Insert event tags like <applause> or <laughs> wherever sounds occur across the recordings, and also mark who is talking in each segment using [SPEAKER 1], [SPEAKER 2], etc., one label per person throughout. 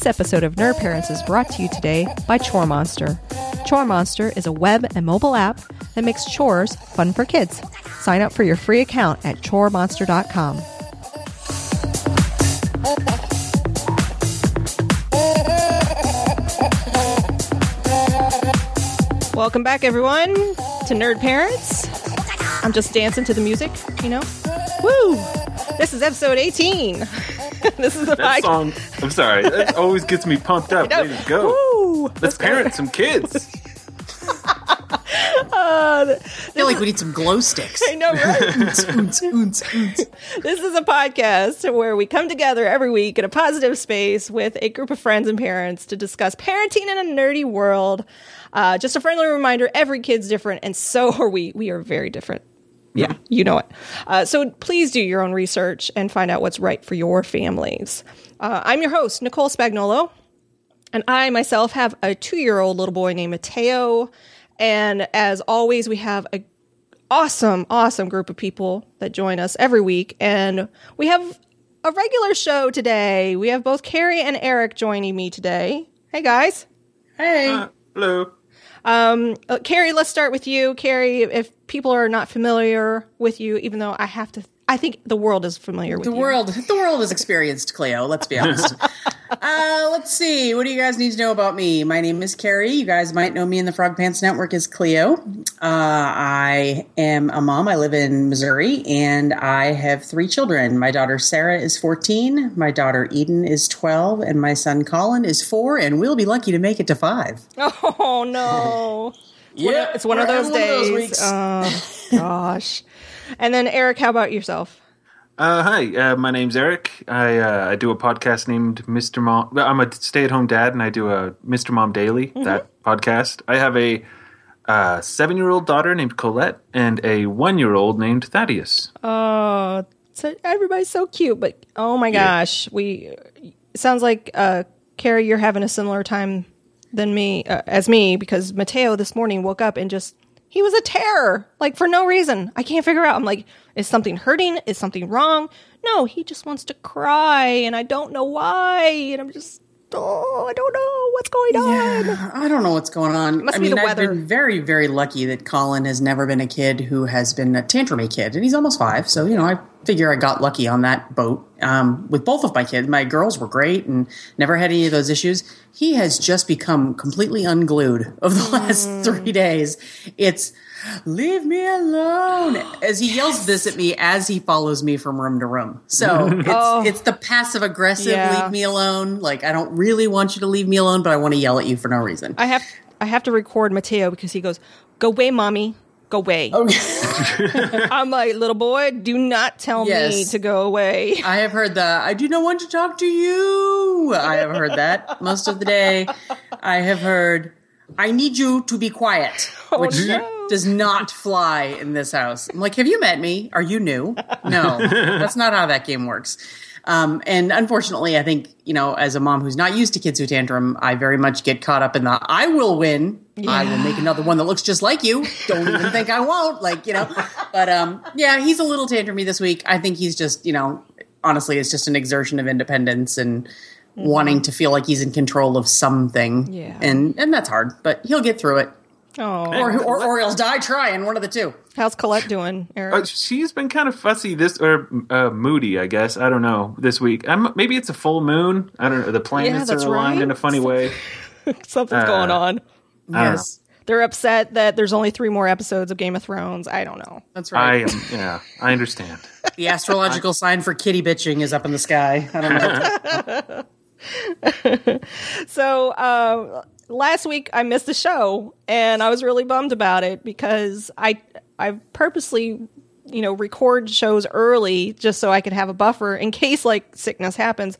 [SPEAKER 1] This episode of Nerd Parents is brought to you today by Chore Monster. Chore Monster is a web and mobile app that makes chores fun for kids. Sign up for your free account at choremonster.com. Welcome back, everyone, to Nerd Parents. I'm just dancing to the music, you know? Woo! This is episode 18. <laughs> <laughs> this is the
[SPEAKER 2] That
[SPEAKER 1] podcast.
[SPEAKER 2] song, I'm sorry, that <laughs> always gets me pumped up.
[SPEAKER 1] know.
[SPEAKER 2] Ready to go.
[SPEAKER 1] Woo!
[SPEAKER 2] Let's parent some kids. <laughs>
[SPEAKER 1] Uh,
[SPEAKER 3] I feel like we need some glow sticks.
[SPEAKER 1] I know, right?
[SPEAKER 3] Oons, oons, oons, oons.
[SPEAKER 1] This is a podcast where we come together every week in a positive space with a group of friends and parents to discuss parenting in a nerdy world. Uh, just a friendly reminder every kid's different, and so are we. We are very different. Yeah, you know it. Uh, so please do your own research and find out what's right for your families. Uh, I'm your host, Nicole Spagnolo, and I myself have a two year old little boy named Mateo. And as always, we have a awesome, awesome group of people that join us every week. And we have a regular show today. We have both Carrie and Eric joining me today. Hey, guys.
[SPEAKER 3] Hey,
[SPEAKER 2] Uh, hello.
[SPEAKER 1] Uh, Carrie, let's start with you. Carrie, if people are not familiar with you, even though I have to, I think the world is familiar with
[SPEAKER 3] the
[SPEAKER 1] you.
[SPEAKER 3] world, the world has experienced Cleo. Let's be honest. <laughs> uh, let's see. What do you guys need to know about me? My name is Carrie. You guys might know me in the Frog Pants Network as Cleo. Uh, I am a mom. I live in Missouri, and I have three children. My daughter Sarah is 14. My daughter Eden is 12, and my son Colin is four. And we'll be lucky to make it to five.
[SPEAKER 1] Oh, no.
[SPEAKER 3] Yeah,
[SPEAKER 1] It's one of those days. Oh, gosh. And then, Eric, how about yourself?
[SPEAKER 2] Uh, hi, uh, my name's Eric. I uh, I do a podcast named Mr. Mom. I'm a stay-at-home dad, and I do a Mr. Mom Daily
[SPEAKER 1] Mm-hmm.
[SPEAKER 2] that podcast. I have a uh, seven-year-old daughter named Colette and a one-year-old named Thaddeus.
[SPEAKER 1] Oh, so everybody's so cute, but oh my gosh, we it sounds like uh Carrie, you're having a similar time than me uh, as me because Mateo this morning woke up and just he was a terror, like for no reason. I can't figure out. I'm like, is something hurting? Is something wrong? No, he just wants to cry, and I don't know why. And I'm just, oh, I don't know what's going on.
[SPEAKER 3] I don't know what's going on.
[SPEAKER 1] Must
[SPEAKER 3] I
[SPEAKER 1] be
[SPEAKER 3] mean,
[SPEAKER 1] the
[SPEAKER 3] I've
[SPEAKER 1] weather.
[SPEAKER 3] been very, very lucky that Colin has never been a kid who has been a tantrumy kid, and he's almost five. So you know, I figure I got lucky on that boat. Um, with both of my kids, my girls were great and never had any of those issues. He has just become completely unglued over the last
[SPEAKER 1] Mm.
[SPEAKER 3] three days. It's leave me alone <gasps> as he yells this at me as he follows me from room to room. So <laughs> oh. it's
[SPEAKER 1] Oh.
[SPEAKER 3] it's the passive aggressive
[SPEAKER 1] Yeah.
[SPEAKER 3] leave me alone. Like I don't really want you to leave me alone, but I want to yell at you for no reason.
[SPEAKER 1] I have I have to record Mateo because he goes, "Go away, mommy, go away." <laughs> <laughs> I'm like, little boy, do not tell me to go away.
[SPEAKER 3] I have heard that I do not want to talk to you. I have heard that most of the day. I have heard I need you to be quiet, oh, which
[SPEAKER 1] Oh, no.
[SPEAKER 3] Does not fly in this house. I'm like, have you met me? Are you new? No, that's not how that game works. Um, and unfortunately, I think you know, as a mom who's not used to kids who tantrum, I very much get caught up in the I will win. I will make another one that looks just like you. Don't even think I won't. Like you know, but um, yeah, he's a little tantrumy this week. I think he's just you know, honestly, it's just an exertion of independence and wanting to feel like he's in control of something.
[SPEAKER 1] Yeah.
[SPEAKER 3] and and that's hard, but he'll get through it.
[SPEAKER 1] Oh,
[SPEAKER 3] Or, or, or he'll die trying. One of the two.
[SPEAKER 1] how's Colette doing, Eric?
[SPEAKER 2] Uh, she's been kind of fussy this or uh, moody, I guess. I don't know this week. I'm, maybe it's a full moon. I don't know. The planets
[SPEAKER 1] that's
[SPEAKER 2] are aligned
[SPEAKER 1] right.
[SPEAKER 2] in a funny <laughs> way.
[SPEAKER 1] Something's going on.
[SPEAKER 3] Yes,
[SPEAKER 1] They're upset that there's only three more episodes of Game of Thrones. I don't know.
[SPEAKER 3] that's right.
[SPEAKER 2] I
[SPEAKER 3] right.
[SPEAKER 2] am. Yeah, I understand. <laughs>
[SPEAKER 3] the astrological sign for kitty bitching is up in the sky. I don't know. <laughs>
[SPEAKER 1] So uh, last week I missed the show, and I was really bummed about it because I I purposely you know record shows early just so I could have a buffer in case like sickness happens.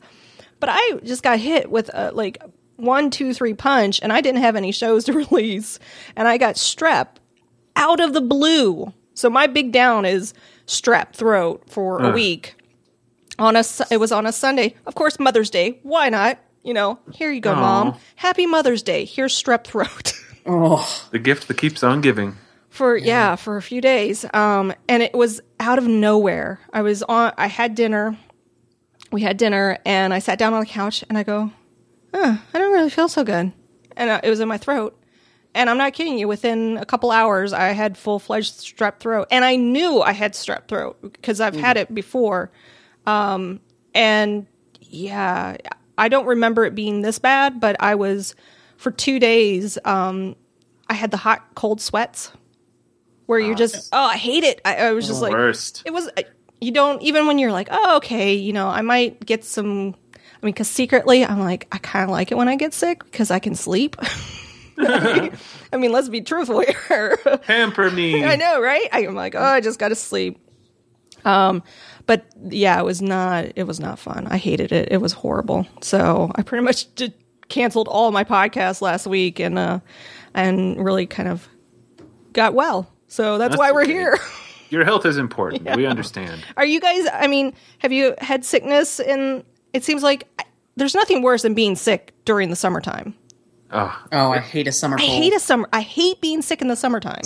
[SPEAKER 1] But I just got hit with a like one two three punch, and I didn't have any shows to <laughs> release, and I got strep out of the blue. So my big down is strep throat for a week on a it was on a Sunday. Of course, Mother's Day. Why not? You know, here you go, mom. Happy Mother's Day. Here's strep throat. <laughs>
[SPEAKER 3] Oh,
[SPEAKER 2] The gift that keeps on giving.
[SPEAKER 1] for yeah. for a few days. Um, and it was out of nowhere. I was on. I had dinner. We had dinner, and I sat down on the couch, and I go, huh, I don't really feel so good. And uh, it was in my throat. And I'm not kidding you, within a couple hours, I had full fledged strep throat. And I knew I had strep throat because I've had it before. Um, and yeah, I don't remember it being this bad, but I was, for two days, um, I had the hot, cold sweats where you're just, oh, I hate it. I, I was just like,
[SPEAKER 2] Worst.
[SPEAKER 1] it was you don't even when you're like oh okay you know i might get some i mean because secretly i'm like i kind of like it when i get sick because i can sleep <laughs> i mean let's be truthful here
[SPEAKER 2] Pamper me. <laughs>
[SPEAKER 1] i know right i'm like oh i just gotta sleep um but yeah it was not it was not fun i hated it it was horrible so i pretty much did, canceled all my podcasts last week and uh and really kind of got well so that's,
[SPEAKER 2] That's
[SPEAKER 1] why we're
[SPEAKER 2] okay.
[SPEAKER 1] here <laughs>
[SPEAKER 2] Your health is important. We understand.
[SPEAKER 1] Are you guys? I mean, have you had sickness? In it seems like there's nothing worse than being sick during the summertime.
[SPEAKER 2] Oh,
[SPEAKER 3] Oh, I hate a summer
[SPEAKER 1] I hate a summer. I hate being sick in the summertime.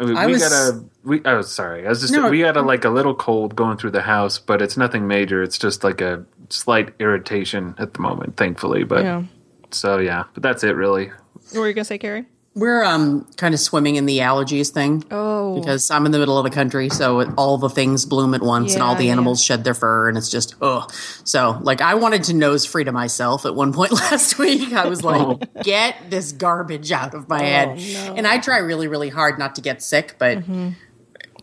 [SPEAKER 2] We,
[SPEAKER 3] I
[SPEAKER 2] we
[SPEAKER 3] was-
[SPEAKER 2] got a we. Oh, sorry. I was just
[SPEAKER 3] No.
[SPEAKER 2] we got a like a little cold going through the house, but it's nothing major. It's just like a slight irritation at the moment, thankfully. But
[SPEAKER 1] Yeah.
[SPEAKER 2] so yeah, but that's it really.
[SPEAKER 1] What were you gonna say, Carrie?
[SPEAKER 3] We're um kind of swimming in the allergies thing.
[SPEAKER 1] Oh,
[SPEAKER 3] Because I'm in the middle of the country, so it, all the things bloom at once, and all
[SPEAKER 1] Yeah,
[SPEAKER 3] the
[SPEAKER 1] yeah.
[SPEAKER 3] animals shed their fur, and it's just ugh. So, like, I wanted to NoseFrida myself at one <laughs> point last week. I was like, "Get this garbage out of my head,"
[SPEAKER 1] Oh. no.
[SPEAKER 3] and I try really, really hard not to get sick, but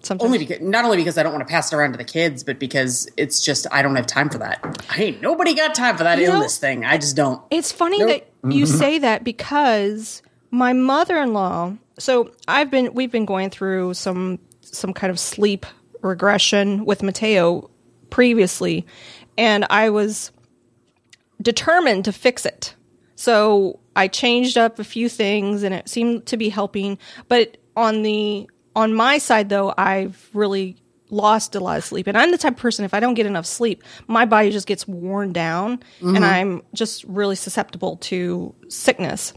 [SPEAKER 1] sometimes
[SPEAKER 3] only because not only because I don't want to pass it around to the kids, but because it's just I don't have time for that. I ain't nobody got time for that
[SPEAKER 1] You know-
[SPEAKER 3] illness thing. I just don't.
[SPEAKER 1] It's funny
[SPEAKER 3] Nope.
[SPEAKER 1] that you say that because my mother-in-law. So I've been we've been going through some some kind of sleep regression with Mateo previously, and I was determined to fix it. So I changed up a few things, and it seemed to be helping. But on the on my side, though, I've really lost a lot of sleep, and I'm the type of person if I don't get enough sleep, my body just gets worn down, and mm-hmm. I'm just really susceptible to sickness.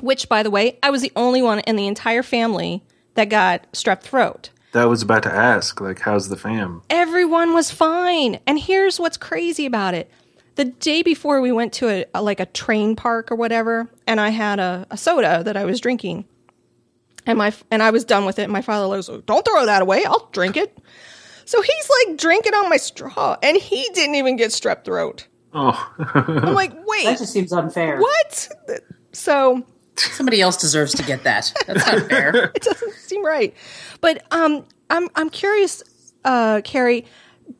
[SPEAKER 1] Which, by the way, I was the only one in the entire family that got strep throat.
[SPEAKER 2] That was about to ask. Like, how's the fam?
[SPEAKER 1] Everyone was fine. And here's what's crazy about it. The day before we went to a, a- like a train park or whatever, and I had a, a soda that I was drinking. And my and I was done with it. My father was like, "Don't throw that away. I'll drink it." So he's like drinking on my straw, and he didn't even get strep throat.
[SPEAKER 2] Oh, <laughs>
[SPEAKER 1] I'm like, "Wait, that just
[SPEAKER 3] seems unfair.
[SPEAKER 1] what?" So
[SPEAKER 3] Somebody else deserves to get that. That's not fair. <laughs>
[SPEAKER 1] it doesn't seem right. But um, I'm I'm curious, uh, Carrie,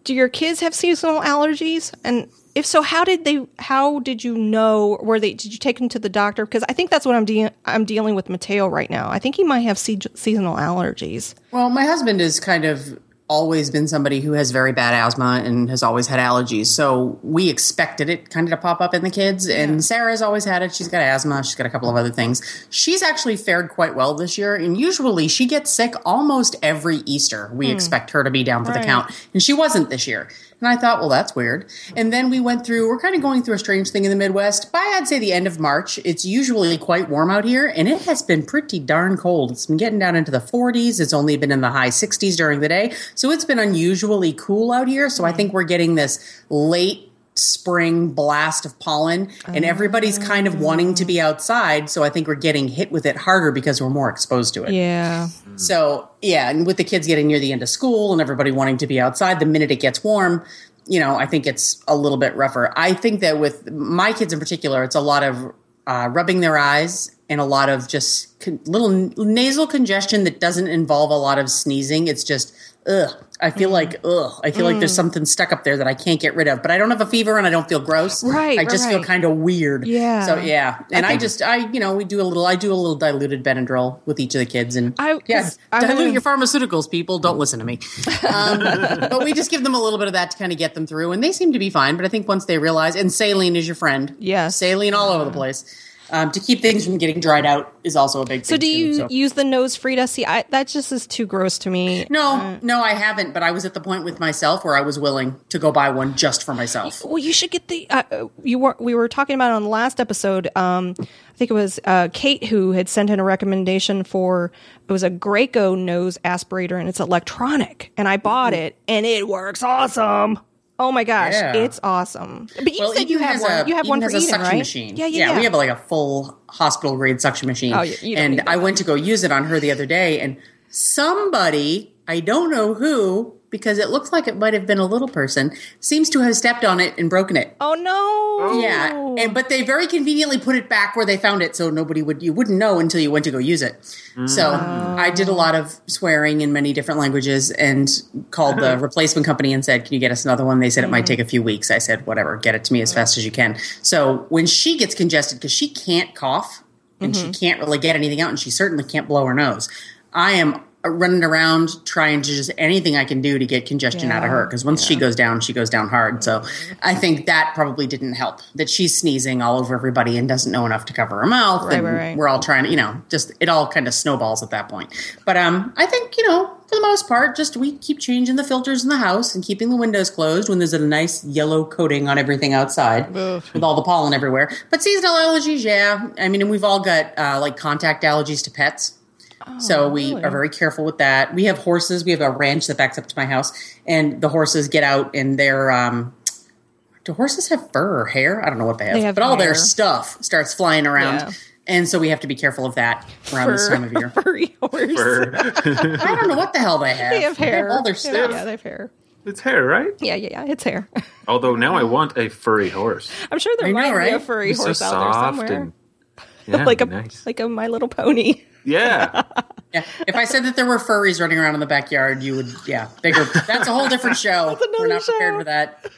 [SPEAKER 1] do your kids have seasonal allergies? And if so, how did they? How did you know? Were they? Did you take them to the doctor? Because I think that's what I'm de- I'm dealing with Mateo right now. I think he might have se- seasonal allergies.
[SPEAKER 3] Well, my husband is kind of always been somebody who has very bad asthma and has always had allergies. So we expected it kind of to pop up in the kids. And Sarah's always had it. She's got asthma. She's got a couple of other things. She's actually fared quite well this year. And usually she gets sick almost every Easter. We hmm. expect her to be down for the count. And she wasn't this year. And I thought, well, that's weird. And then we went through, we're kind of going through a strange thing in the Midwest. By, I'd say, the end of March, it's usually quite warm out here, and it has been pretty darn cold. It's been getting down into the 40s. It's only been in the high 60s during the day. So it's been unusually cool out here. So I mm. think we're getting this late spring blast of pollen, and everybody's kind of wanting to be outside. So I think we're getting hit with it harder because we're more exposed to it.
[SPEAKER 1] Yeah,
[SPEAKER 3] So yeah, and with the kids getting near the end of school and everybody wanting to be outside, the minute it gets warm, you know, I think it's a little bit rougher. I think that with my kids in particular, it's a lot of uh, rubbing their eyes and a lot of just con- little n- nasal congestion that doesn't involve a lot of sneezing. It's just ugh. I feel mm. like ugh. I feel like there's mm. something stuck up there that I can't get rid of. But I don't have a fever and I don't feel gross.
[SPEAKER 1] Right,
[SPEAKER 3] I just feel kind of weird.
[SPEAKER 1] Yeah.
[SPEAKER 3] So yeah, and I, just I you know we do a little I do a little diluted Benadryl with each of the kids and
[SPEAKER 1] I- 'cause I
[SPEAKER 3] dilute your pharmaceuticals, people. Don't listen to me. Um, <laughs> but we just give them a little bit of that to kind of get them through, and they seem to be fine. But I think once they realize, and saline is your friend.
[SPEAKER 1] Yes.
[SPEAKER 3] saline all over the mm. place. Um, to keep things from getting dried out is also a big. Thing.
[SPEAKER 1] So do
[SPEAKER 3] too,
[SPEAKER 1] you
[SPEAKER 3] so.
[SPEAKER 1] use the NoseFrida? See, I, that just is too gross to me.
[SPEAKER 3] No, no, I haven't. But I was at the point with myself where I was willing to go buy one just for myself.
[SPEAKER 1] Well, you should get the. Uh, you were we were talking about it on the last episode. Um, I think it was uh, Kate who had sent in a recommendation for it was a Graco nose aspirator and it's electronic, and I bought it and it works awesome. Oh my gosh,
[SPEAKER 3] Yeah.
[SPEAKER 1] it's awesome. But you
[SPEAKER 3] Well,
[SPEAKER 1] said you have one.
[SPEAKER 3] a-
[SPEAKER 1] you have one for Eden,
[SPEAKER 3] suction
[SPEAKER 1] right?
[SPEAKER 3] machine.
[SPEAKER 1] Yeah, yeah, yeah.
[SPEAKER 3] We have like a full hospital grade suction machine.
[SPEAKER 1] Oh, you-
[SPEAKER 3] and. I went to go use it on her the other day, and somebody I don't know who because it looks like it might have been a little person seems to have stepped on it and broken it.
[SPEAKER 1] oh no.
[SPEAKER 3] Yeah, and but they very conveniently put it back where they found it, so nobody would you wouldn't know until you went to go use it. So mm. I did a lot of swearing in many different languages and called the <laughs> replacement company and said, "Can you get us another one?" They said it might mm. take a few weeks. I said, "Whatever, get it to me as fast as you can." So when she gets congested because she can't cough and she mm-hmm. can't really get anything out, and she certainly can't blow her nose, I am running around trying to just anything I can do to get congestion out of her because once she goes down, she goes down hard. So I think that probably didn't help that she's sneezing all over everybody and doesn't know enough to cover her mouth.
[SPEAKER 1] Right,
[SPEAKER 3] and
[SPEAKER 1] right, right.
[SPEAKER 3] we're all trying to, you know, just it all kind of snowballs at that point. But um, I think you know, for the most part, just we keep changing the filters in the house and keeping the windows closed when there's a nice yellow coating on everything outside with all the pollen everywhere. But seasonal allergies, yeah, I mean, and we've all got uh, like contact allergies to pets. So we
[SPEAKER 1] Oh, really?
[SPEAKER 3] are very careful with that. We have horses. We have a ranch that backs up to my house, and the horses get out and they're. Um, do horses have fur or hair? I don't know what they have,
[SPEAKER 1] They have
[SPEAKER 3] but all their stuff starts flying around,
[SPEAKER 1] Yeah.
[SPEAKER 3] and so we have to be careful of that around this time of year. <laughs>
[SPEAKER 1] Furry horse.
[SPEAKER 2] Fur.
[SPEAKER 3] I don't know what the hell they <laughs> have.
[SPEAKER 1] They have hair.
[SPEAKER 3] all their stuff.
[SPEAKER 1] Yeah, they have hair.
[SPEAKER 2] it's hair, right?
[SPEAKER 1] Yeah, yeah, yeah. It's hair. <laughs>
[SPEAKER 2] Although now I want a furry horse.
[SPEAKER 1] I'm sure there
[SPEAKER 3] I know,
[SPEAKER 1] might be a furry
[SPEAKER 2] It's so
[SPEAKER 1] horse out there somewhere.
[SPEAKER 2] and yeah, <laughs>
[SPEAKER 1] like a
[SPEAKER 2] nice.
[SPEAKER 1] like a My Little Pony.
[SPEAKER 2] yeah. <laughs>
[SPEAKER 3] Yeah. If I said that there were furries running around in the backyard, you would, yeah, bigger. That's a whole different show. <laughs> We're
[SPEAKER 1] another
[SPEAKER 3] not prepared for that.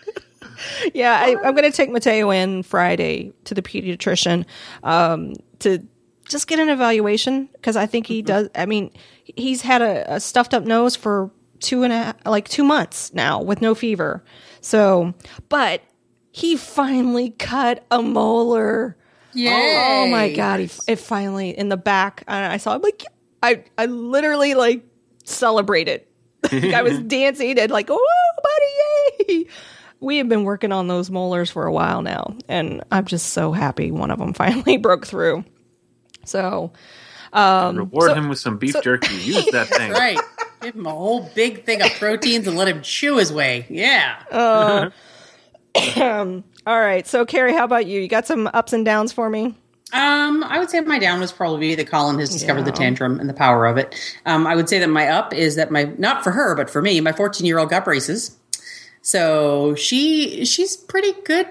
[SPEAKER 1] Yeah, I, I'm going to take Mateo in Friday to the pediatrician um, to just get an evaluation because I think
[SPEAKER 3] Mm-hmm.
[SPEAKER 1] he does. I mean, he's had a, a stuffed up nose for two and a half, like two months now with no fever. So, but he finally cut a molar. Oh, oh my god! He, it finally in the back. And I saw. I'm like, I I literally like celebrated. <laughs> Like, I was <laughs> dancing and like, oh, buddy, yay! We have been working on those molars for a while now, and I'm just so happy one of them <laughs> finally broke through. So, um,
[SPEAKER 2] Reward
[SPEAKER 1] so-
[SPEAKER 2] him with some beef jerky. Use that thing.
[SPEAKER 3] Right. Give him a whole big thing of proteins and let him chew his way. Yeah.
[SPEAKER 1] Uh, <coughs> <coughs> <coughs> um, all right. So, Carrie, how about you? You got some ups and downs for me?
[SPEAKER 3] Um, I would say my down was probably that Colin has discovered the tantrum and the power of it. Um, I would say that my up is that my not for her, but for me, my 14 year old got braces. So she she's pretty good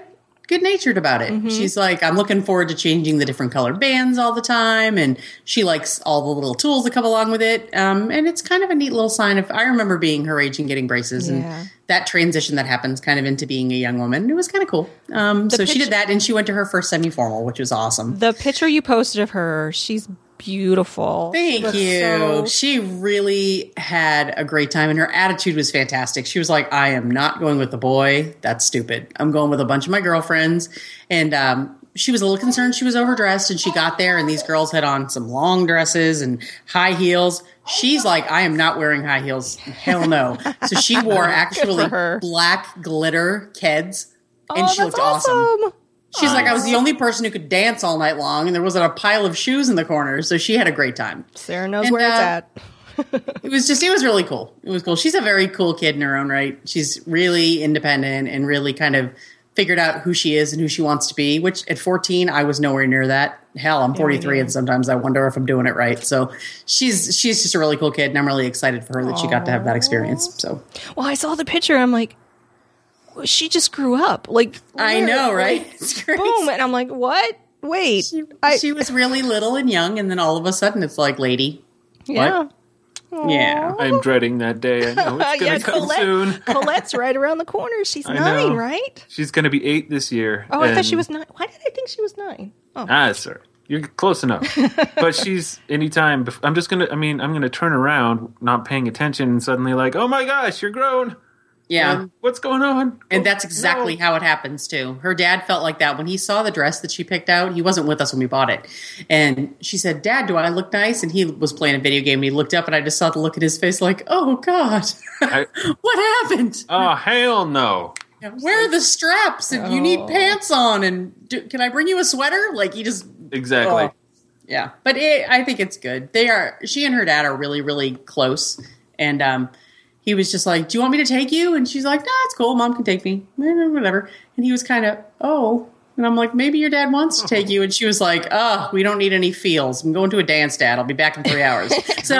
[SPEAKER 3] good natured about it.
[SPEAKER 1] Mm-hmm.
[SPEAKER 3] She's like, I'm looking forward to changing the different colored bands all the time, and she likes all the little tools that come along with it. Um, and it's kind of a neat little sign of. I remember being her age and getting braces,
[SPEAKER 1] Yeah.
[SPEAKER 3] and that transition that happens kind of into being a young woman. It was kind of cool. Um, so she did that, and she went to her first semi formal, which was awesome.
[SPEAKER 1] The picture you posted of her, she's beautiful.
[SPEAKER 3] Thank you.
[SPEAKER 1] so-
[SPEAKER 3] She really had a great time, and her attitude was fantastic. She was like, "I am not going with the boy. That's stupid. I'm going with a bunch of my girlfriends." And um, she was a little concerned she was overdressed, and she got there, and these girls had on some long dresses and high heels. She's like, "I am not wearing high heels. Hell no." So she wore <laughs> actually
[SPEAKER 1] her.
[SPEAKER 3] black glitter Keds, and
[SPEAKER 1] oh,
[SPEAKER 3] she looked awesome.
[SPEAKER 1] awesome.
[SPEAKER 3] She's like, I was the only person who could dance all night long, and there wasn't a pile of shoes in the corner, so she had a great time.
[SPEAKER 1] Sarah knows
[SPEAKER 3] And,
[SPEAKER 1] where
[SPEAKER 3] uh,
[SPEAKER 1] it's at. <laughs>
[SPEAKER 3] It was just, it was really cool. It was cool. She's a very cool kid in her own right. She's really independent and really kind of figured out who she is and who she wants to be, which at 14, I was nowhere near that. Hell, I'm 43 and sometimes I wonder if I'm doing it right. So she's, she's just a really cool kid and I'm really excited for her that she got to have that experience. So
[SPEAKER 1] Well, I saw the picture. I'm like, she just grew up. Like
[SPEAKER 3] I know, right? <laughs>
[SPEAKER 1] like, boom, and I'm like, what? Wait,
[SPEAKER 3] She,
[SPEAKER 1] I,
[SPEAKER 3] she was really little and young, and then all of a sudden it's like, lady.
[SPEAKER 1] yeah.
[SPEAKER 3] Yeah.
[SPEAKER 2] I'm dreading that day. I know it's <laughs> gonna
[SPEAKER 1] yeah,
[SPEAKER 2] come
[SPEAKER 1] Colette,
[SPEAKER 2] soon. <laughs>
[SPEAKER 1] Colette's right around the corner. She's
[SPEAKER 2] I
[SPEAKER 1] nine,
[SPEAKER 2] know.
[SPEAKER 1] right?
[SPEAKER 2] She's gonna be eight this year.
[SPEAKER 1] Oh, I thought she was nine. Why did I think she was nine? Oh,
[SPEAKER 2] Ah, sir, you're close enough. but she's anytime. bef- I'm just gonna. I mean, I'm gonna turn around, not paying attention, and suddenly like, oh my gosh, you're grown.
[SPEAKER 3] Yeah.
[SPEAKER 2] And what's going on?
[SPEAKER 3] And
[SPEAKER 2] Oh,
[SPEAKER 3] that's exactly
[SPEAKER 2] no.
[SPEAKER 3] how it happens too. Her dad felt like that when he saw the dress that she picked out. He wasn't with us when we bought it. And she said, Dad, do I look nice? And he was playing a video game and he looked up and I just saw the look in his face like, oh God,
[SPEAKER 2] I- <laughs>
[SPEAKER 3] what happened?
[SPEAKER 2] Oh hell no!
[SPEAKER 3] Where are the straps? And you need
[SPEAKER 1] Oh.
[SPEAKER 3] pants on. And do, can I bring you a sweater? Like he just,
[SPEAKER 2] Exactly.
[SPEAKER 3] Oh. yeah. But it, I think it's good. They are, she and her dad are really, really close. And, um, he was just like, "Do you want me to take you?" And she's like, "No, it's cool. Mom can take me. <laughs> Whatever." And he was kind of, "Oh." And I'm like, maybe your dad wants to <laughs> take you. And she was like, oh, we don't need any feels. I'm going to a dance, Dad. I'll be back in three hours. <laughs> so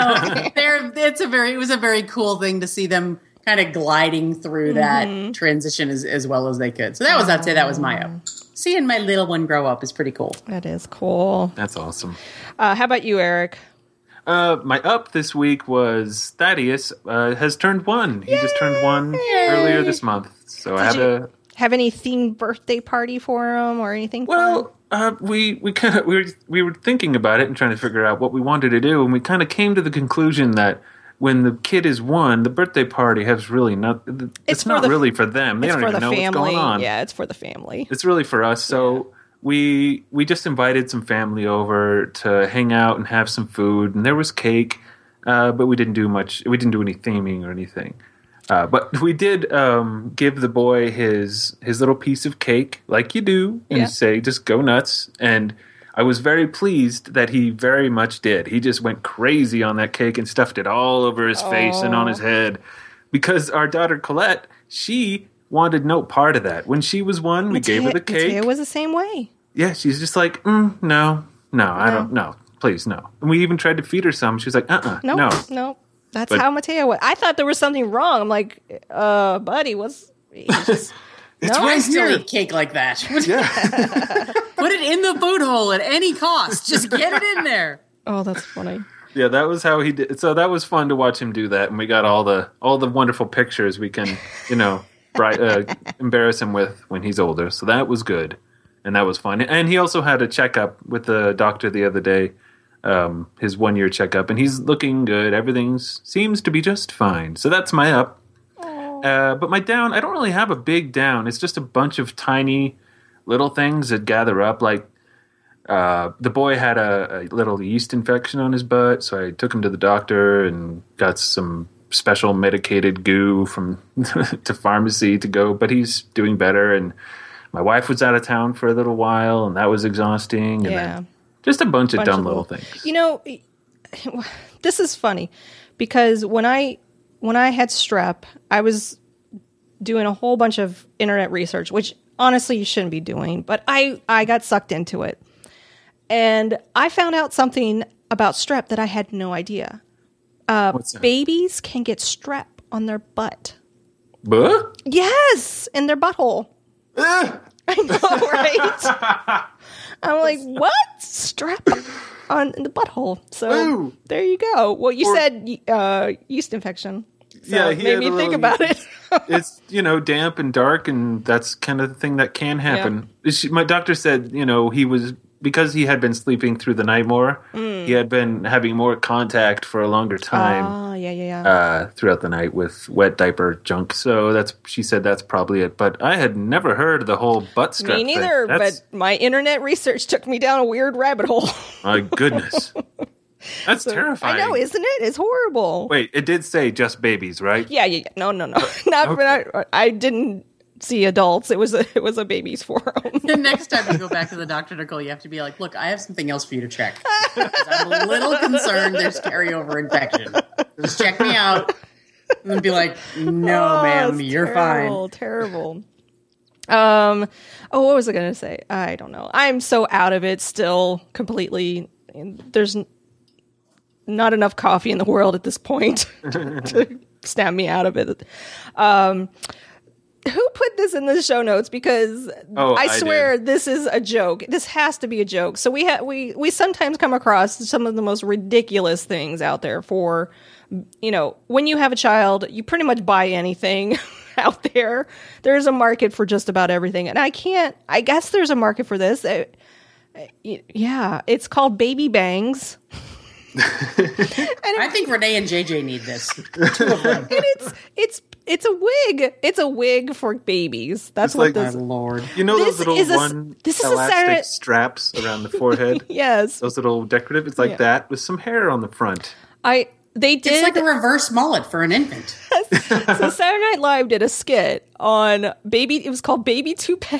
[SPEAKER 3] there, it's a very, it was a very cool thing to see them kind of gliding through that transition as, as well as they could. So that was, I'd say that was my up. Seeing my little one grow up is pretty cool.
[SPEAKER 1] That is cool.
[SPEAKER 2] That's awesome.
[SPEAKER 1] Uh, how about you, Eric?
[SPEAKER 2] Uh, my up this week was Thaddeus uh, has turned one. He just turned one earlier this month. So I had
[SPEAKER 1] you-
[SPEAKER 2] a
[SPEAKER 1] Have any themed birthday party for him or anything? fun?
[SPEAKER 2] well. Uh, we we kind of we were we were thinking about it and trying to figure out what we wanted to do, and we kind of came to the conclusion that when the kid is one, the birthday party has really not. It's,
[SPEAKER 1] for
[SPEAKER 2] not
[SPEAKER 1] the-
[SPEAKER 2] really for them. They
[SPEAKER 1] it's
[SPEAKER 2] don't even know what's going on.
[SPEAKER 1] Yeah, it's for the family.
[SPEAKER 2] It's really for us. So we we just invited some family over to hang out and have some food, and there was cake, uh, but we didn't do much. We didn't do any theming or anything. Uh, but <laughs> we did um, give the boy his his little piece of cake, like you do, and
[SPEAKER 1] Yeah.
[SPEAKER 2] say just go nuts. And I was very pleased that he very much did. He just went crazy on that cake and stuffed it all over his face and on his head, because our daughter Colette, she wanted no part of that. When she was one, we gave her the cake.
[SPEAKER 1] It was the same way.
[SPEAKER 2] Yeah, she's just like, mm, no, no, I don't, no, please, no. And we even tried to feed her some. She was like, uh, uh
[SPEAKER 1] Nope,
[SPEAKER 2] no.
[SPEAKER 1] no. That's
[SPEAKER 2] But-
[SPEAKER 1] how Mateo was. I thought there was something wrong. I'm like, uh, buddy, what's <laughs> just
[SPEAKER 2] It's
[SPEAKER 1] No,
[SPEAKER 3] I still
[SPEAKER 2] here.
[SPEAKER 3] eat cake like that. <laughs>
[SPEAKER 2] Yeah,
[SPEAKER 3] Put it in the food hole at any cost. Just get it in there.
[SPEAKER 1] Oh, that's funny.
[SPEAKER 2] yeah, that was how he did. So that was fun to watch him do that, and we got all the all the wonderful pictures we can, you know, bright, uh, embarrass him with when he's older. So that was good, and that was fun. And he also had a checkup with the doctor the other day, um, his one year checkup, and he's looking good. Everything seems to be just fine. So that's my up. Uh, but my down, I don't really have a big down. It's just a bunch of tiny little things that gather up. Like uh, the boy had a, a little yeast infection on his butt, so I took him to the doctor and got some special medicated goo from <laughs> to pharmacy to go. But he's doing better, and my wife was out of town for a little while, and that was exhausting. And
[SPEAKER 1] Yeah.
[SPEAKER 2] just a bunch, of
[SPEAKER 1] Bunch
[SPEAKER 2] dumb
[SPEAKER 1] of
[SPEAKER 2] little
[SPEAKER 1] little-
[SPEAKER 2] things.
[SPEAKER 1] You know, <sighs> this is funny because when I when I had strep, I was doing a whole bunch of internet research, which honestly you shouldn't be doing, but I I got sucked into it. And I found out something about strep that I had no idea.
[SPEAKER 2] That?
[SPEAKER 1] Babies can get strep on their butt.
[SPEAKER 2] Buh?
[SPEAKER 1] Yes, in their butthole.
[SPEAKER 2] Ugh. <laughs>
[SPEAKER 1] I know, right? <laughs> I'm like, what? Strep on the butthole. So
[SPEAKER 2] Ooh.
[SPEAKER 1] there you go. Well, you
[SPEAKER 2] Or-
[SPEAKER 1] said uh, yeast infection. So
[SPEAKER 2] Yeah, he
[SPEAKER 1] made me think
[SPEAKER 2] little-
[SPEAKER 1] about it. <laughs>
[SPEAKER 2] it's you know damp and dark and that's kind of the thing that can happen She- my doctor said you know he was because he had been sleeping through the night more he had been having more contact for a longer time
[SPEAKER 1] Oh, yeah, yeah, yeah.
[SPEAKER 2] uh, throughout the night with wet diaper junk so that's she said that's probably it but i had never heard the whole butt strep
[SPEAKER 1] me neither, but my internet research took me down a weird rabbit hole. <laughs>
[SPEAKER 2] my goodness that's terrifying
[SPEAKER 1] I know, isn't it? It's horrible.
[SPEAKER 2] wait it did say just babies right
[SPEAKER 1] Yeah, yeah, yeah. No, no, no. <laughs> Not, not I didn't see adults. It was a it was a baby's forum.
[SPEAKER 3] The next time you go back to the doctor, Nicole, you have to be like, look, I have something else for you to check. I'm a little concerned there's carryover infection. Just check me out. And be like, no,
[SPEAKER 1] Oh,
[SPEAKER 3] ma'am, you're fine.
[SPEAKER 1] terrible, Terrible. Um. Oh, what was I going to say? I don't know. I'm so out of it still. Completely. There's n- not enough coffee in the world at this point <laughs> to snap me out of it. Um. Who put this in the show notes? Because
[SPEAKER 2] Oh,
[SPEAKER 1] I
[SPEAKER 2] I
[SPEAKER 1] swear
[SPEAKER 2] did.
[SPEAKER 1] this is a joke. This has to be a joke. So we ha- we we sometimes come across some of the most ridiculous things out there for you know, when you have a child, you pretty much buy anything <laughs> out there. There's a market for just about everything. And I can't, I guess there's a market for this. Uh, uh, yeah, it's called baby bangs. <laughs> <laughs>
[SPEAKER 3] I think Renee and JJ need this. Two of them. <laughs>
[SPEAKER 1] And it's, it's, it's a wig. It's a wig for babies. That's
[SPEAKER 2] It's
[SPEAKER 1] what
[SPEAKER 2] like-
[SPEAKER 1] this
[SPEAKER 3] My lord.
[SPEAKER 2] you know
[SPEAKER 1] This
[SPEAKER 2] those little
[SPEAKER 1] is a s-
[SPEAKER 2] one
[SPEAKER 1] this is a
[SPEAKER 2] elastic
[SPEAKER 1] Saturday-
[SPEAKER 2] straps around the forehead <laughs>
[SPEAKER 1] Yes.
[SPEAKER 2] those little decorative it's like
[SPEAKER 1] Yeah.
[SPEAKER 2] that with some hair on the front
[SPEAKER 1] I, they did.
[SPEAKER 3] It's like a reverse mullet for an infant.
[SPEAKER 1] so Saturday Night Live did a skit on baby. It was called Baby Toupee.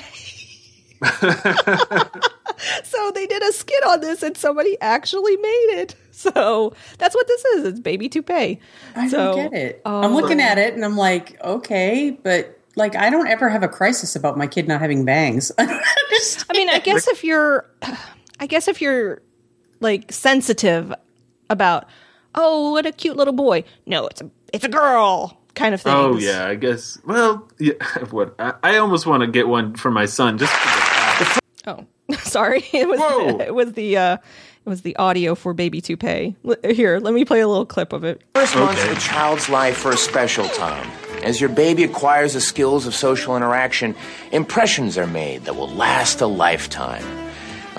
[SPEAKER 1] so they did a skit on this, and somebody actually made it. <laughs> So that's what this is. It's baby toupee.
[SPEAKER 3] I
[SPEAKER 1] so,
[SPEAKER 3] don't get it. I'm looking at it and I'm like, okay, but like I don't ever have a crisis about my kid not having bangs. <laughs> I.
[SPEAKER 1] I mean, I guess if you're, I guess if you're like sensitive about, oh, what a cute little boy. No, it's a it's a girl kind of thing.
[SPEAKER 2] Oh yeah, I guess. Well, yeah. <laughs> What I, I almost want to get one for my son just. For
[SPEAKER 1] Oh, sorry. It was
[SPEAKER 2] Whoa.
[SPEAKER 1] it was the uh, it was the audio for Baby Toupee. L- Here, let me play a little clip of it.
[SPEAKER 4] First months
[SPEAKER 2] Okay.
[SPEAKER 4] of a child's life are a special time. As your baby acquires the skills of social interaction, impressions are made that will last a lifetime.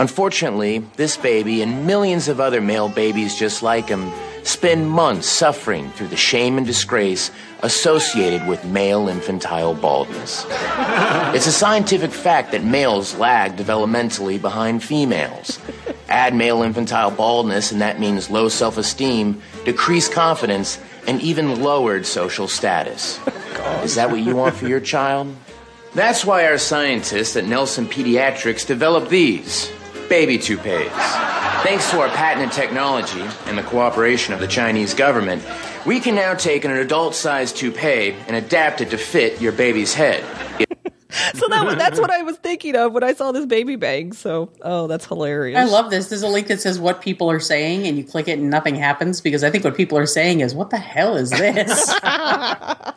[SPEAKER 4] Unfortunately, this baby and millions of other male babies just like him spend months suffering through the shame and disgrace associated with male infantile baldness. <laughs> It's a scientific fact that males lag developmentally behind females. Add male infantile baldness, and that means low self esteem, decreased confidence, and even lowered social status. Is that what you want for your child? That's why our scientists at Nelson Pediatrics developed these baby toupees. Thanks to our patented technology and the cooperation of the Chinese government, we can now take an adult sized toupee and adapt it to fit your baby's head. <laughs>
[SPEAKER 1] So that was, that's what I was thinking of when I saw this baby bang. So, oh, that's hilarious.
[SPEAKER 3] I love this. There's a link that says what people are saying, and you click it and nothing happens because I think what people are saying is, "What the hell is this?" <laughs> <laughs>
[SPEAKER 1] How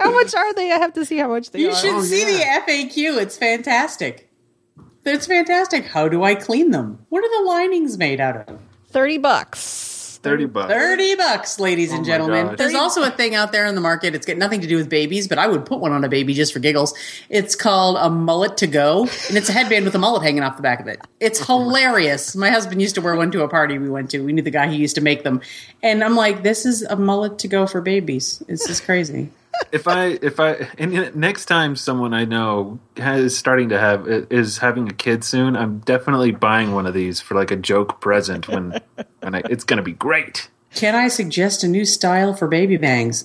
[SPEAKER 1] much are they? I have to see how much they
[SPEAKER 3] you
[SPEAKER 1] are.
[SPEAKER 3] You should oh, see the FAQ. It's fantastic. It's fantastic. How do I clean them? What are the linings made out of?
[SPEAKER 1] Thirty bucks.
[SPEAKER 2] Thirty bucks.
[SPEAKER 3] 30 bucks, ladies and
[SPEAKER 2] Oh my
[SPEAKER 3] gentlemen.
[SPEAKER 2] gosh.
[SPEAKER 3] There's also a thing out there in the market. It's got nothing to do with babies, but I would put one on a baby just for giggles. It's called a mullet to go, and it's a headband with a mullet hanging off the back of it. It's oh hilarious. My husband used to wear one to a party we went to. We knew the guy who used to make them. And I'm like, this is a mullet to go for babies. This is crazy.
[SPEAKER 2] If I if I and next time someone I know is starting to have is having a kid soon, I'm definitely buying one of these for like a joke present when <laughs> when I, it's going to be great.
[SPEAKER 3] Can I suggest a new style for baby bangs?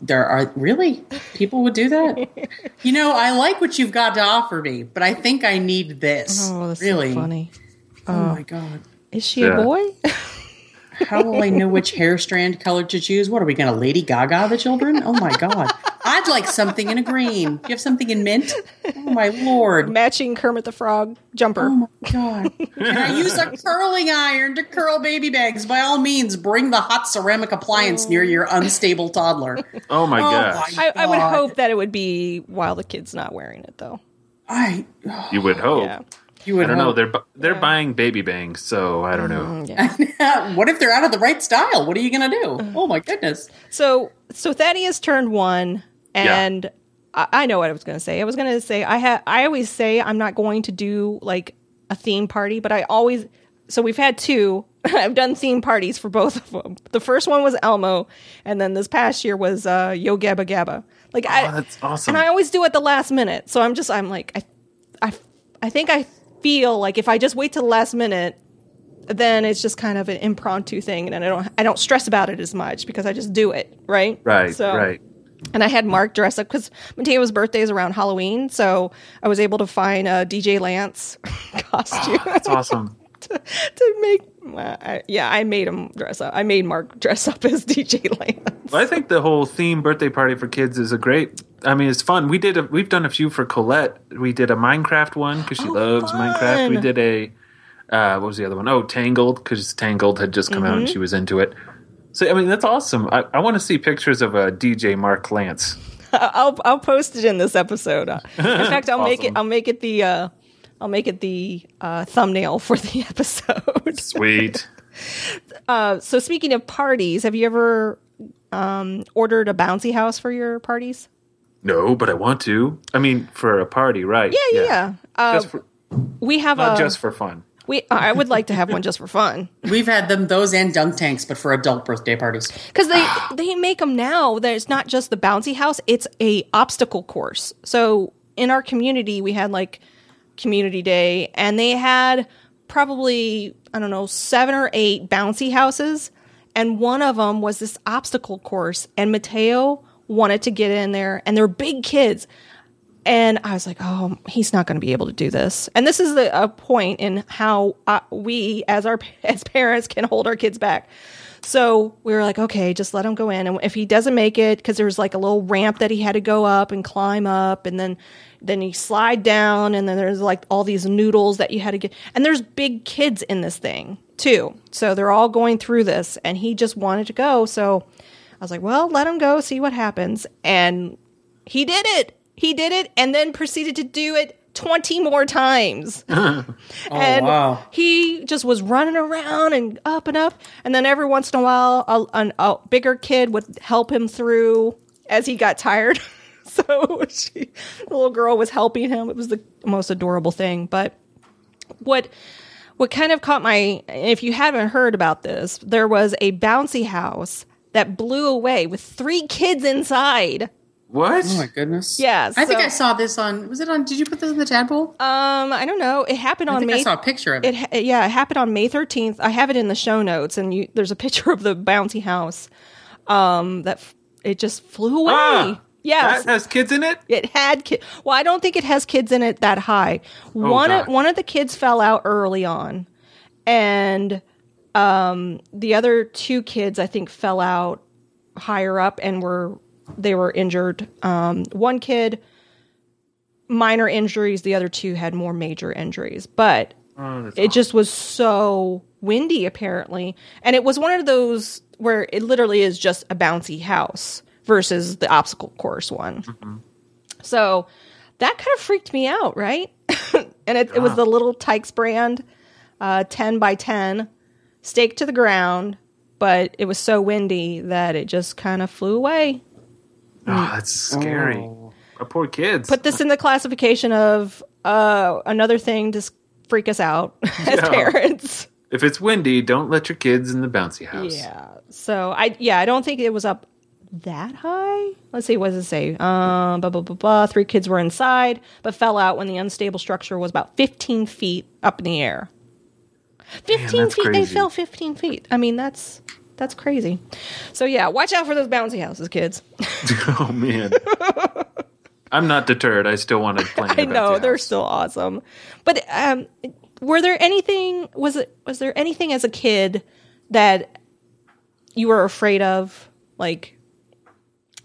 [SPEAKER 3] There are really people would do that. you know, I like what you've got to offer me, but I think I need this.
[SPEAKER 1] Oh, that's
[SPEAKER 3] really
[SPEAKER 1] so funny.
[SPEAKER 3] Oh my oh. god.
[SPEAKER 1] Is she
[SPEAKER 2] Yeah.
[SPEAKER 1] a boy? <laughs>
[SPEAKER 3] How will I know which hair strand color to choose? What are we going to Lady Gaga the children? Oh my god. I'd like something in a green. Do you have something in mint? Oh my lord.
[SPEAKER 1] Matching Kermit the Frog jumper.
[SPEAKER 3] Oh my god. Can I use a curling iron to curl baby bags? By all means, bring the hot ceramic appliance near your unstable toddler.
[SPEAKER 2] Oh my
[SPEAKER 3] Oh
[SPEAKER 2] gosh,
[SPEAKER 3] my-
[SPEAKER 1] I, I would hope that it would be while the kid's not wearing it, though.
[SPEAKER 3] I
[SPEAKER 2] you would hope.
[SPEAKER 1] Yeah.
[SPEAKER 3] You would
[SPEAKER 2] I don't know. They're bu- they're buying baby bangs, so I don't know. <laughs>
[SPEAKER 1] Yeah.
[SPEAKER 3] what if they're out of the right style? What are you going to do? Oh my goodness.
[SPEAKER 1] So so Thaddeus turned one, and I, I know what I was going to say. I was going to say I have. I always say I'm not going to do like a theme party, but I always. So we've had two. <laughs> I've done theme parties for both of them. The first one was Elmo, and then this past year was uh, Yo Gabba Gabba. Like I,
[SPEAKER 2] Oh, that's awesome.
[SPEAKER 1] And I always do it the last minute. So I'm just I'm like I, I, I think I feel like if I just wait till the last minute, then it's just kind of an impromptu thing, and I don't I don't stress about it as much because I just do it right.
[SPEAKER 2] Right,
[SPEAKER 1] So,
[SPEAKER 2] right.
[SPEAKER 1] And I had Mark dress up because Mateo's birthday is around Halloween, so I was able to find a DJ Lance <laughs> costume oh,
[SPEAKER 2] That's awesome. <laughs>
[SPEAKER 1] to make. Uh, I, yeah, I made him dress up. I made Mark <laughs> dress up as DJ Lance.
[SPEAKER 2] Well, I think the whole theme birthday party for kids is a great. I mean, it's fun. We did. A, we've done a few for Colette. We did a Minecraft one because she
[SPEAKER 1] Oh,
[SPEAKER 2] loves Minecraft. We did a. Uh, what was the other one? Oh, Tangled because Tangled had just come out
[SPEAKER 1] Mm-hmm.
[SPEAKER 2] and she was into it. So I mean, that's awesome. I, I want to see pictures of a DJ Mark Lance. <laughs>
[SPEAKER 1] I'll I'll post it in this episode. Uh, In fact, I'll make it. I'll make it the. Uh, I'll make it the uh, thumbnail for the <laughs> episode.
[SPEAKER 2] Sweet. <laughs>
[SPEAKER 1] Uh, so speaking of parties, have you ever um, ordered a bouncy house for your parties?
[SPEAKER 2] no, but I want to. I mean, for a party, right?
[SPEAKER 1] Yeah, yeah. yeah. Uh,
[SPEAKER 2] Just for,
[SPEAKER 1] we have
[SPEAKER 2] not
[SPEAKER 1] a.
[SPEAKER 2] just for fun.
[SPEAKER 1] we. I would like to have one just for fun <laughs>
[SPEAKER 3] We've had them those and dunk tanks, but for adult birthday parties.
[SPEAKER 1] because they they make them now. There's not just the bouncy house; it's a obstacle course. So in our community, we had like community day, and they had probably I don't know seven or eight bouncy houses, and one of them was this obstacle course. And Mateo wanted to get in there, and they're big kids. And I was like, oh, he's not going to be able to do this. And this is the, a point in how uh, we, as our <laughs> as parents, can hold our kids back. So we were like, okay, just let him go in. And if he doesn't make it, because there was like a little ramp that he had to go up and climb up, and then then you slide down, and then there's like all these noodles that you had to get. And there's big kids in this thing too, so they're all going through this, and he just wanted to go. So I was like, well, let him go, see what happens. And he did it. He did it, and then proceeded to do it 20 more times. <laughs> Oh, <laughs> and
[SPEAKER 3] wow.
[SPEAKER 1] he just was running around and up and up. And then every once in a while, a, an- a bigger kid would help him through as he got tired. <laughs> <laughs> so she, the little girl was helping him. It was the most adorable thing. But what what kind of caught my if you haven't heard about this, there was a bouncy house that blew away with three kids inside.
[SPEAKER 2] What?
[SPEAKER 3] Oh my goodness.
[SPEAKER 1] Yeah,
[SPEAKER 3] I think I saw this on. Was it on? Did you put this in the tadpole?
[SPEAKER 1] Um, I don't know. It happened
[SPEAKER 3] I
[SPEAKER 1] on
[SPEAKER 3] think
[SPEAKER 1] May
[SPEAKER 3] I saw a picture of it.
[SPEAKER 1] It yeah, it happened on May thirteenth. I have it in the show notes, and you, there's a picture of the bouncy house. Um, that f- it just flew away.
[SPEAKER 2] Ah,
[SPEAKER 1] yes,
[SPEAKER 2] That has kids in it?
[SPEAKER 1] it had kids. Well, I don't think it has kids in it that high. one of,
[SPEAKER 2] God.
[SPEAKER 1] one of the kids fell out early on, and um, the other two kids I think fell out higher up and were they were injured. Um, one kid minor injuries. The other two had more major injuries, but
[SPEAKER 2] Oh, that's
[SPEAKER 1] it just was so windy apparently and it was one of those where it literally is just a bouncy house versus the obstacle course one so that kind of freaked me out right <laughs> and it, it was the Little Tikes brand uh, 10 by 10 staked to the ground but it was so windy that it just kind of flew away
[SPEAKER 2] Oh, that's scary.
[SPEAKER 3] Oh.
[SPEAKER 2] Our poor kids.
[SPEAKER 1] put this in the classification of uh, another thing to freak us out <laughs> as
[SPEAKER 2] Yeah.
[SPEAKER 1] parents
[SPEAKER 2] if it's windy, don't let your kids in the bouncy house.
[SPEAKER 1] Yeah. So I yeah, I don't think it was up that high. Let's see, what does it say? Um blah blah blah blah. Three kids were inside, but fell out when the unstable structure was about fifteen feet up in the air. Fifteen
[SPEAKER 2] that's
[SPEAKER 1] feet, they fell fifteen feet. I mean that's that's crazy. So yeah, watch out for those bouncy houses, kids. <laughs> <laughs>
[SPEAKER 2] oh man. I'm not deterred. I still want to play.
[SPEAKER 1] I know they're
[SPEAKER 2] house.
[SPEAKER 1] still awesome. But um, were there anything? Was it? Was there anything as a kid that you were afraid of? Like,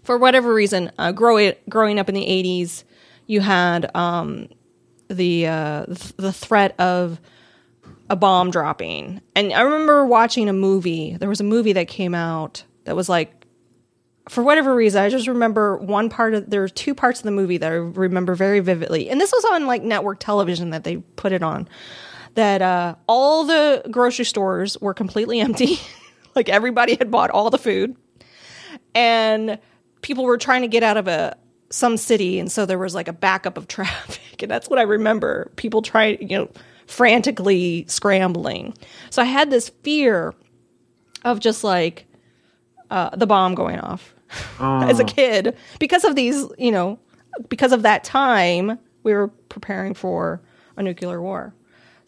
[SPEAKER 1] for whatever reason, uh, growing growing up in the '80s, you had um, the uh, th- the threat of a bomb dropping, and I remember watching a movie. There was a movie that came out that was like for whatever reason, I just remember one part of there were two parts of the movie that I remember very vividly. And this was on like network television that they put it on. That uh, all the grocery stores were completely <laughs> empty. like everybody had bought all the food. And people were trying to get out of a some city and so there was like a backup of <laughs> traffic. And that's what I remember. People trying, you know, frantically scrambling. So I had this fear of just like uh, the bomb going off <laughs> as a kid because of these, you know, because of that time we were preparing for a nuclear war.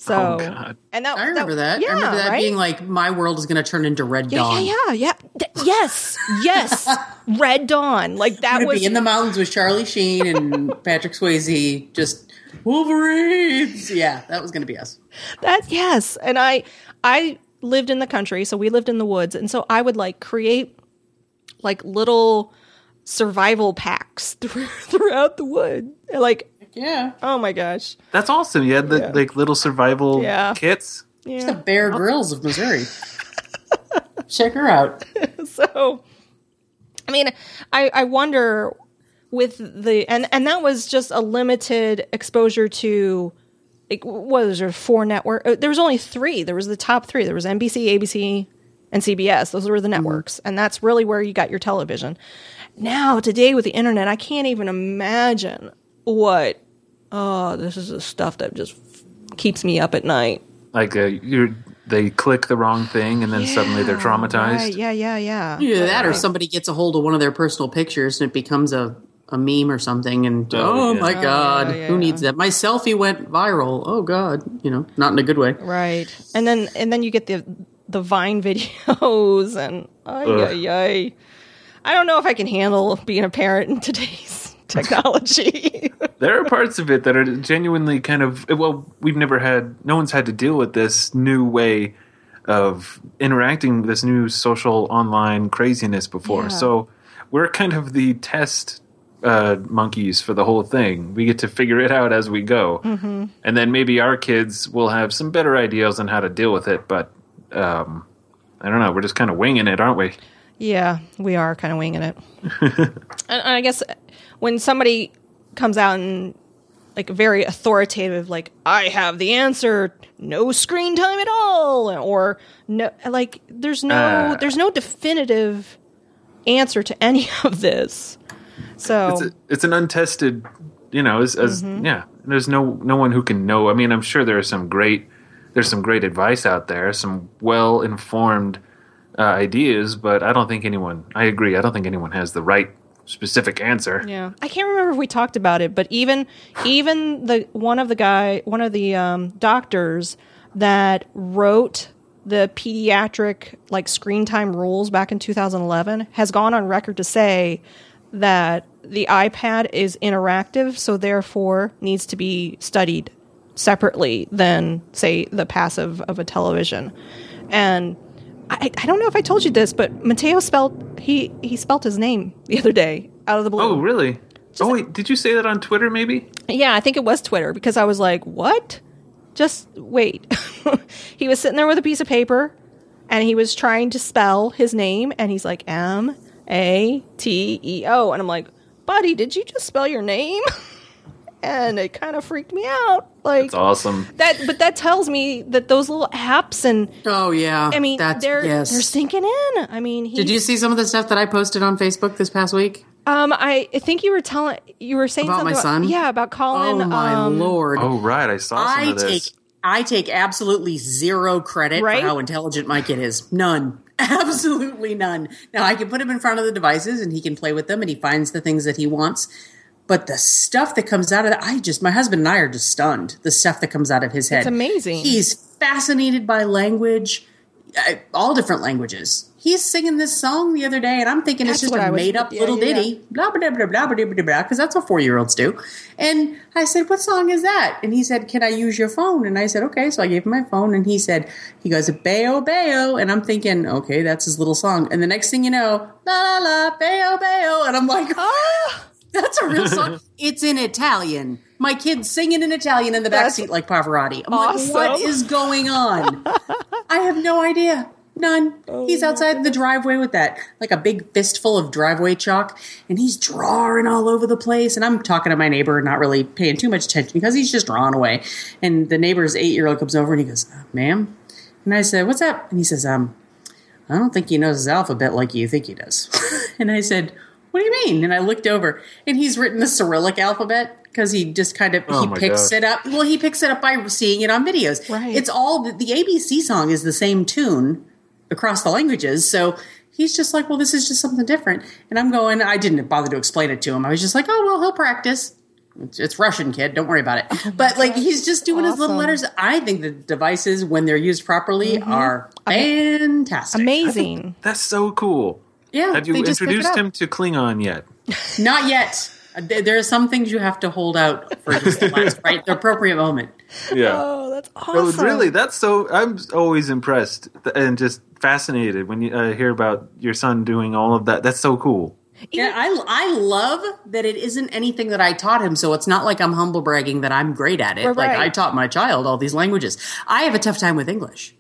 [SPEAKER 1] So,
[SPEAKER 2] Oh, God.
[SPEAKER 1] and that
[SPEAKER 3] I remember that.
[SPEAKER 1] Yeah,
[SPEAKER 3] I remember that
[SPEAKER 1] right?
[SPEAKER 3] being like, my world is going to turn into Red
[SPEAKER 1] yeah,
[SPEAKER 3] Dawn.
[SPEAKER 1] yeah, yeah, yeah. Th- yes, yes. <laughs> Red Dawn, like that
[SPEAKER 3] I'm
[SPEAKER 1] was
[SPEAKER 3] be in the mountains with Charlie Sheen and <laughs> Patrick Swayze, just Wolverines. Yeah, that was going to be us.
[SPEAKER 1] That yes, and I I lived in the country, so we lived in the woods, and so I would like create like little survival packs <laughs> through, throughout the wood. Like,
[SPEAKER 3] Yeah,
[SPEAKER 1] oh my gosh,
[SPEAKER 2] That's awesome. You had the
[SPEAKER 1] Yeah.
[SPEAKER 2] like little survival
[SPEAKER 1] Yeah.
[SPEAKER 2] kits.
[SPEAKER 3] it's the. Bear Grylls of Missouri. <laughs> Check her out. <laughs>
[SPEAKER 1] So, I mean, I I wonder with the and and that was just a limited exposure to. Like, what was there four network? uh, There was only three. There was the top three. There was NBC, ABC, and CBS. Those were the networks, and that's really where you got your television. Now, today with the internet, I can't even imagine what. Oh, this is the stuff that just keeps me up at night.
[SPEAKER 2] Like uh, you, they click the wrong thing, and then suddenly they're traumatized.
[SPEAKER 1] right, yeah, yeah, yeah.
[SPEAKER 3] Either that or somebody gets a hold of one of their personal pictures and it becomes a, a meme or something. And
[SPEAKER 2] Oh,
[SPEAKER 3] oh,
[SPEAKER 2] yeah.
[SPEAKER 3] my God,
[SPEAKER 1] yeah, yeah.
[SPEAKER 3] who needs that? My selfie went viral. Oh, God. You know, not in a good way.
[SPEAKER 1] Right. And then and then you get the the Vine <laughs> videos and ay, ay, ay. I don't know if I can handle being a parent in today's technology. <laughs>
[SPEAKER 2] there are parts of it that are genuinely kind of well we've never had no one's had to deal with this new way of interacting with this new social online craziness before
[SPEAKER 1] Yeah.
[SPEAKER 2] so we're kind of the test uh, monkeys for the whole thing we get to figure it out as we go
[SPEAKER 1] Mm-hmm.
[SPEAKER 2] and then maybe our kids will have some better ideas on how to deal with it but um, i don't know we're just kind of winging it aren't we
[SPEAKER 1] Yeah, we are kind of winging it. <laughs> and, and I guess when somebody comes out and like very authoritative, like I have the answer, no screen time at all, or no, like there's no
[SPEAKER 2] Ah.
[SPEAKER 1] there's no definitive answer to any <laughs> of this. So
[SPEAKER 2] it's, a, it's an untested you know as, as yeah there's no no one who can know i mean i'm sure there are some great there's some great advice out there some well informed uh, ideas but i don't think anyone i agree i don't think anyone has the right specific answer
[SPEAKER 1] Yeah, I can't remember if we talked about it, but even even the one of the guy, one of the um, doctors that wrote the pediatric like screen time rules back in 2011 has gone on record to say that the iPad is interactive, so therefore needs to be studied separately than say the passive of a television, and. I, I don't know if I told you this, but Mateo spelled he he spelled his name the other day out of the blue.
[SPEAKER 2] oh really oh wait did you say that on twitter maybe
[SPEAKER 1] Yeah, I think it was Twitter because I was like, "What? Just wait." <laughs> he was sitting there with a piece of paper and he was trying to spell his name and he's like M A T E O and I'm like, "Buddy, did you just spell your name?" <laughs> and it kind of freaked me out. Like
[SPEAKER 2] it's awesome
[SPEAKER 1] that but that tells me that those little apps and
[SPEAKER 3] Oh yeah.
[SPEAKER 1] I mean,
[SPEAKER 3] that's
[SPEAKER 1] they're
[SPEAKER 3] yes.
[SPEAKER 1] they're sinking in. I mean, he,
[SPEAKER 3] Did you see some of the stuff that I posted on Facebook this past week?
[SPEAKER 1] Um, I I think you were telling you were saying
[SPEAKER 3] About
[SPEAKER 1] something
[SPEAKER 3] my son?
[SPEAKER 1] yeah, about Colin.
[SPEAKER 3] Oh my
[SPEAKER 1] um,
[SPEAKER 3] lord!
[SPEAKER 2] oh right i saw some
[SPEAKER 3] I
[SPEAKER 2] of this
[SPEAKER 3] take I take absolutely zero credit
[SPEAKER 1] Right?
[SPEAKER 3] for how intelligent my kid is. None. <laughs> Absolutely none. Now I can put him in front of the devices and he can play with them and he finds the things that he wants. But the stuff that comes out of that, I just, my husband and I are just stunned. The stuff that comes out of his head.
[SPEAKER 1] It's amazing.
[SPEAKER 3] He's fascinated by language, uh, all different languages. He's singing this song the other day, and I'm thinking
[SPEAKER 1] That's
[SPEAKER 3] it's just a made up
[SPEAKER 1] yeah,
[SPEAKER 3] little
[SPEAKER 1] yeah,
[SPEAKER 3] ditty,
[SPEAKER 1] yeah.
[SPEAKER 3] blah, blah, blah, blah, blah, blah, blah, because that's what four year olds do. And I said, What song is that? And he said, Can I use your phone? And I said, Okay. So I gave him my phone, and he said, He goes, Bayo, Bayo. And I'm thinking, Okay, that's his little song. And the next thing you know, La, la, la, Bayo, Bayo. And I'm like,
[SPEAKER 1] Ah! <laughs>
[SPEAKER 3] That's a real song. <laughs> it's in Italian. My kid's singing in Italian in the
[SPEAKER 1] That's
[SPEAKER 3] backseat like Pavarotti. I'm
[SPEAKER 1] awesome.
[SPEAKER 3] like, what is going on? I have no idea. None.
[SPEAKER 1] Oh
[SPEAKER 3] he's outside the driveway with that, like a big fistful of driveway chalk, and he's drawing all over the place. And I'm talking to my neighbor, not really paying too much attention because he's just drawing away. And the neighbor's eight year old comes over and he goes, "Uh, "Ma'am," and I said, "What's up?" And he says, "Um, I don't think he knows his alphabet like you think he does." <laughs> and I said, "What do you mean?" And I looked over, and he's written the Cyrillic alphabet because he just kind of
[SPEAKER 2] Oh
[SPEAKER 3] he picks
[SPEAKER 2] gosh.
[SPEAKER 3] it up. Well, he picks it up by seeing it on videos.
[SPEAKER 1] Right.
[SPEAKER 3] It's all the, the ABC song is the same tune across the languages, so. He's just like, well, this is just something different. And I'm going, I didn't bother to explain it to him. I was just like, oh, well, he'll practice. It's, it's Russian, kid. Don't worry about it. <laughs> but like, he's just doing his little
[SPEAKER 1] Oh
[SPEAKER 3] letters. I think the devices, when they're used properly, mm-hmm. are fantastic.
[SPEAKER 1] Amazing.
[SPEAKER 2] that's so cool
[SPEAKER 3] Yeah.
[SPEAKER 2] have you
[SPEAKER 3] they just pick it
[SPEAKER 2] introduced him to klingon yet
[SPEAKER 3] Not yet. There there are some things you have to hold out for just the last, right, the appropriate moment.
[SPEAKER 2] yeah
[SPEAKER 1] Oh, that's
[SPEAKER 2] Oh,
[SPEAKER 1] awesome.
[SPEAKER 2] really? That's so. I'm always impressed and just fascinated when you uh, hear about your son doing all of that. That's so cool.
[SPEAKER 3] Yeah, I I love that it isn't anything that I taught him, so it's not like I'm humble bragging that I'm great at it.
[SPEAKER 1] Right,
[SPEAKER 3] Like. I taught my child all these languages. I have a tough time with English.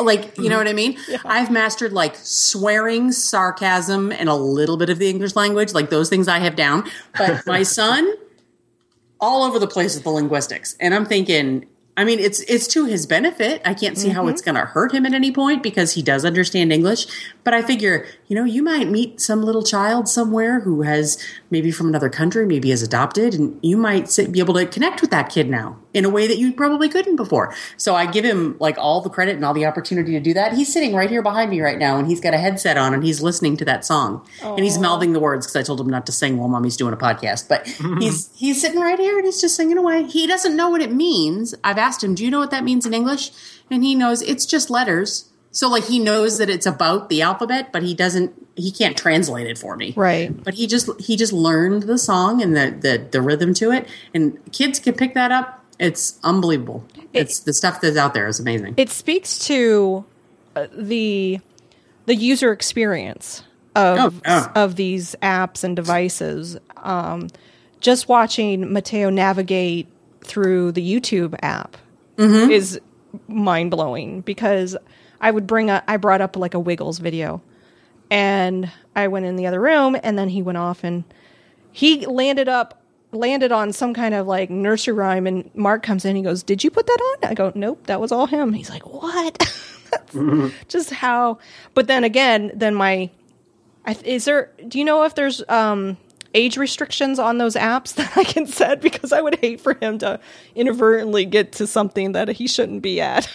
[SPEAKER 3] Like, you know <laughs> what I mean? I've mastered like swearing, sarcasm, and a little bit of the English language. Like those things I have down. But my <laughs> son, all over the place with the linguistics. And I'm thinking, I mean, it's it's to his benefit. I can't see how it's mm-hmm. going to hurt him at any point because he does understand English. But I figure, you know, you might meet some little child somewhere who has maybe from another country, maybe is adopted, and you might sit, be able to connect with that kid now in a way that you probably couldn't before. So I give him like all the credit and all the opportunity to do that. He's sitting right here behind me right now, and he's got a headset on, and he's listening to that song, and he's mouthing the words because I told him not to sing while mommy's doing a podcast. But <laughs> he's he's sitting right here, and he's just singing away. He doesn't know what it means. I've asked him, "Do you know what that means in English?" And he knows it's just letters. So like he knows that it's about the alphabet, but he doesn't he can't translate it for me.
[SPEAKER 1] Right.
[SPEAKER 3] But he just he just learned the song and the the, the rhythm to it, and kids can pick that up. It's unbelievable. it's the stuff that's out there is amazing.
[SPEAKER 1] it speaks to uh, the the user experience of
[SPEAKER 3] Oh, yeah.
[SPEAKER 1] of these apps and devices. Um, just watching Mateo navigate through the YouTube app
[SPEAKER 3] Mm-hmm.
[SPEAKER 1] is mind blowing because I would bring a I brought up like a Wiggles video, and I went in the other room, and then he went off and he landed up landed on some kind of like nursery rhyme and mark comes in he goes did you put that on? I go nope that was all him. He's like what? That's <laughs> just how but then again then my I, is there do you know if there's um age restrictions on those apps <laughs> that i can set because i would hate for him to inadvertently get to something that he shouldn't be at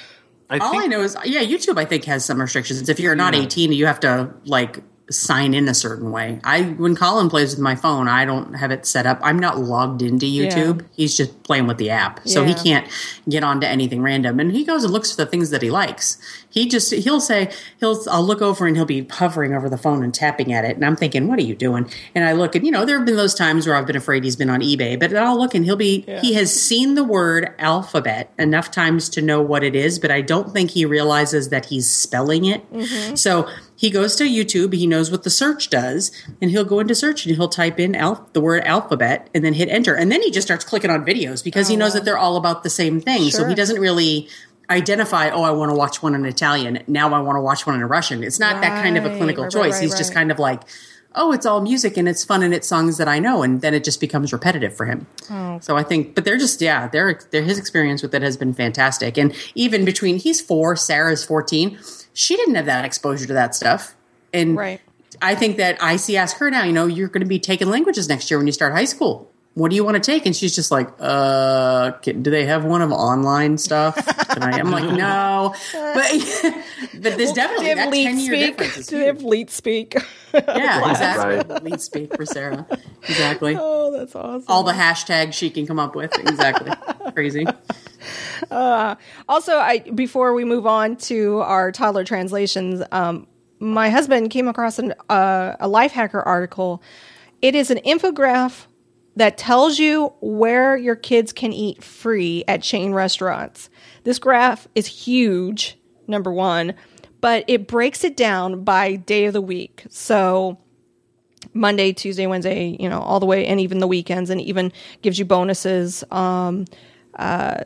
[SPEAKER 2] I
[SPEAKER 3] All I know is, yeah, YouTube I think has some restrictions. If you're not 18, you have to like sign in a certain way. I when Colin plays with my phone, I don't have it set up. I'm not logged into YouTube. He's just playing with the app, so he can't get onto anything random. And he goes and looks for the things that he likes. He just he'll say he'll I'll look over and he'll be hovering over the phone and tapping at it, and I'm thinking, what are you doing? And I look and you know there have been those times where I've been afraid he's been on eBay, but I'll look and he'll be he has seen the word alphabet enough times to know what it is, but I don't think he realizes that he's spelling it. Mm-hmm. So he goes to YouTube, he knows what the search does, and he'll go into search and he'll type in al- the word alphabet and then hit enter. And then he just starts clicking on videos because he oh, knows that they're all about the same thing. So he doesn't really identify, oh, I want to watch one in Italian. Now I want to watch one in Russian. It's not that kind of a
[SPEAKER 1] Right,
[SPEAKER 3] clinical
[SPEAKER 1] right, right,
[SPEAKER 3] choice.
[SPEAKER 1] right,
[SPEAKER 3] He's just kind of like, oh, it's all music and it's fun and it's songs that I know. And then it just becomes repetitive for him.
[SPEAKER 1] Oh.
[SPEAKER 3] So I think, but they're just, yeah, they're, they're, his experience with it has been fantastic. And even between, he's four, Sarah's 14, she didn't have that exposure to that stuff. And
[SPEAKER 1] Right.
[SPEAKER 3] I think that I see ask her now, you know, you're going to be taking languages next year when you start high school. What do you want to take? And she's just like, uh, can, do they have one of online stuff? And I, I'm like, no, <laughs> but, but there's definitely
[SPEAKER 1] do
[SPEAKER 3] that
[SPEAKER 1] have leet
[SPEAKER 3] 10 year
[SPEAKER 1] speak
[SPEAKER 3] difference. is
[SPEAKER 1] do they have leet speak <laughs>
[SPEAKER 3] Yeah, exactly.
[SPEAKER 2] Right.
[SPEAKER 3] Leet speak for Sarah. Exactly. <laughs>
[SPEAKER 1] oh that's awesome
[SPEAKER 3] All the hashtags she can come up with. Exactly. Crazy.
[SPEAKER 1] Also, I before we move on to our toddler translations, um, my husband came across an, uh, a Lifehacker article. It is an infograph that tells you where your kids can eat free at chain restaurants. This graph is huge, number one, but it breaks it down by day of the week. So Monday, Tuesday, Wednesday, you know, all the way, and even the weekends, and even gives you bonuses. Um, uh,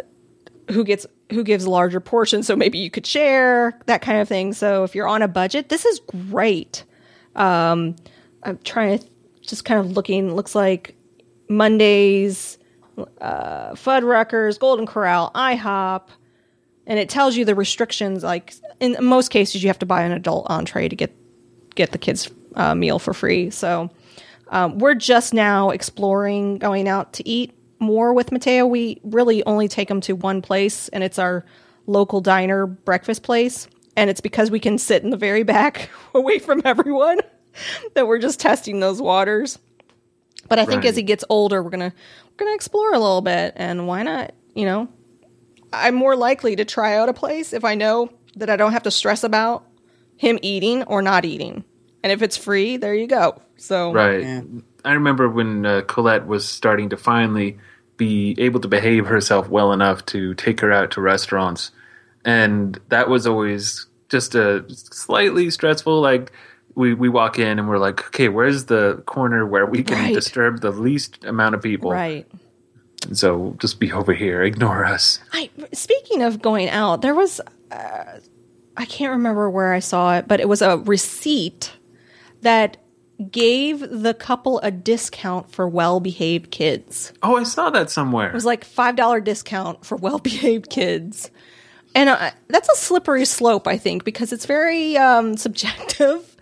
[SPEAKER 1] who gets who gives larger portions, so maybe you could share that kind of thing. So if you're on a budget, this is great. Um, I'm trying to just kind of looking. Looks like Mondays, uh, Fuddruckers, Golden Corral, IHOP, and it tells you the restrictions. Like in most cases, you have to buy an adult entree to get get the kids uh, meal for free. So um, we're just now exploring going out to eat more with Mateo. We really only take him to one place, and it's our local diner breakfast place. And it's because we can sit in the very back <laughs> away from everyone that we're just testing those waters. But I think as he gets older, we're gonna we're gonna explore a little bit, and why not? You know, I'm more likely to try out a place if I know that I don't have to stress about him eating or not eating. And if it's free, there you go. So
[SPEAKER 2] Right.
[SPEAKER 3] Yeah.
[SPEAKER 2] I remember when uh, Colette was starting to finally be able to behave herself well enough to take her out to restaurants. And that was always just a slightly stressful. Like, we, we walk in and we're like, okay, where's the corner where we can
[SPEAKER 1] Right.
[SPEAKER 2] disturb the least amount of people?
[SPEAKER 1] right.
[SPEAKER 2] And so just be over here, ignore us.
[SPEAKER 1] I speaking of going out, there was uh, I can't remember where I saw it, but it was a receipt that gave the couple a discount for well-behaved kids.
[SPEAKER 2] Oh, I saw that somewhere.
[SPEAKER 1] It was like five dollar discount for well behaved kids, and uh, that's a slippery slope, I think, because it's very um, <laughs> subjective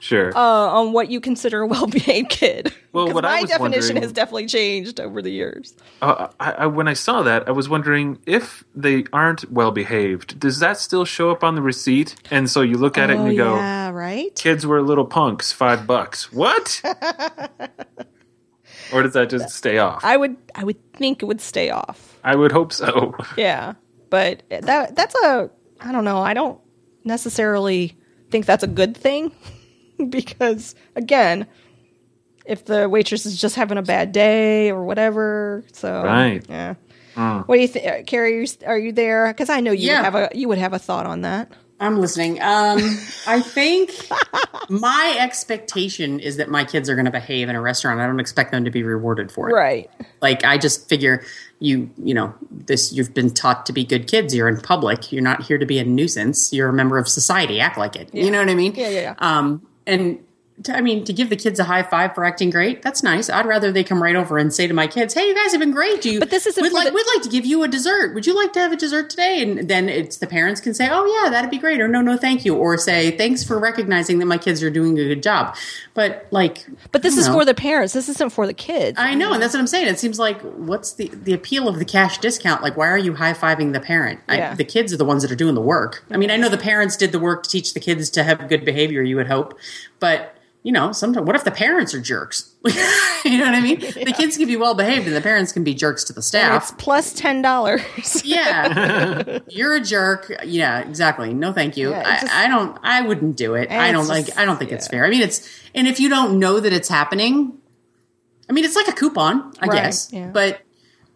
[SPEAKER 2] sure.
[SPEAKER 1] uh, on what you consider a well behaved kid. <laughs>
[SPEAKER 2] Well, what I
[SPEAKER 1] my definition has definitely changed over the years.
[SPEAKER 2] Uh, I, I, when I saw that, I was wondering if they aren't well behaved, does that still show up on the receipt? And so you look at it and you go,
[SPEAKER 1] Oh, yeah, right.
[SPEAKER 2] kids were little punks, five bucks. What? <laughs> or does that just stay off?
[SPEAKER 1] I would, I would think it would stay off.
[SPEAKER 2] I would hope so. <laughs>
[SPEAKER 1] Yeah, but that that's a, I don't know. I don't necessarily think that's a good thing. <laughs> because again, if the waitress is just having a bad day or whatever, so
[SPEAKER 2] Right.
[SPEAKER 1] yeah. What do you think, Carrie? Are you, there? Because I know you
[SPEAKER 3] Yeah.
[SPEAKER 1] would have a you would have a thought on that.
[SPEAKER 3] I'm listening. Um, I think <laughs> my expectation is that my kids are going to behave in a restaurant. I don't expect them to be rewarded for it.
[SPEAKER 1] Right.
[SPEAKER 3] Like I just figure you, you know, this you've been taught to be good kids. You're in public. You're not here to be a nuisance. You're a member of society. Act like it. You know what I mean?
[SPEAKER 1] Yeah, yeah, yeah.
[SPEAKER 3] Um, and to, I mean, to give the kids a high five for acting great, that's nice. I'd rather they come right over and say to my kids, "Hey, you guys have been great. Do you?
[SPEAKER 1] But this isn't
[SPEAKER 3] we'd like
[SPEAKER 1] the-
[SPEAKER 3] we'd like to give you a dessert. Would you like to have a dessert today?" And then it's the parents can say, "Oh yeah, that'd be great," or "No, no, thank you," or say, "Thanks for recognizing that my kids are doing a good job." But like,
[SPEAKER 1] But this is
[SPEAKER 3] don't
[SPEAKER 1] for the parents. This isn't for the kids.
[SPEAKER 3] I know, and that's what I'm saying. It seems like what's the the appeal of the cash discount? Like, why are you high fiving the parent?
[SPEAKER 1] Yeah.
[SPEAKER 3] I, the kids are the ones that are doing the work. I mean, I know the parents did the work to teach the kids to have good behavior. You would hope, but you know, sometimes what if the parents are jerks? <laughs> you know what I mean? <laughs> The kids can be well behaved, and the parents can be jerks to the
[SPEAKER 1] it's
[SPEAKER 3] staff.
[SPEAKER 1] plus ten dollars. <laughs>
[SPEAKER 3] Yeah, you're a jerk. Yeah, exactly. No, thank you.
[SPEAKER 1] Yeah,
[SPEAKER 3] I,
[SPEAKER 1] just-
[SPEAKER 3] I don't. I wouldn't do it. I don't like. I don't think it's fair. I mean, it's and if you don't know that it's happening, I mean, it's like a coupon, I
[SPEAKER 1] Right,
[SPEAKER 3] guess.
[SPEAKER 1] yeah.
[SPEAKER 3] But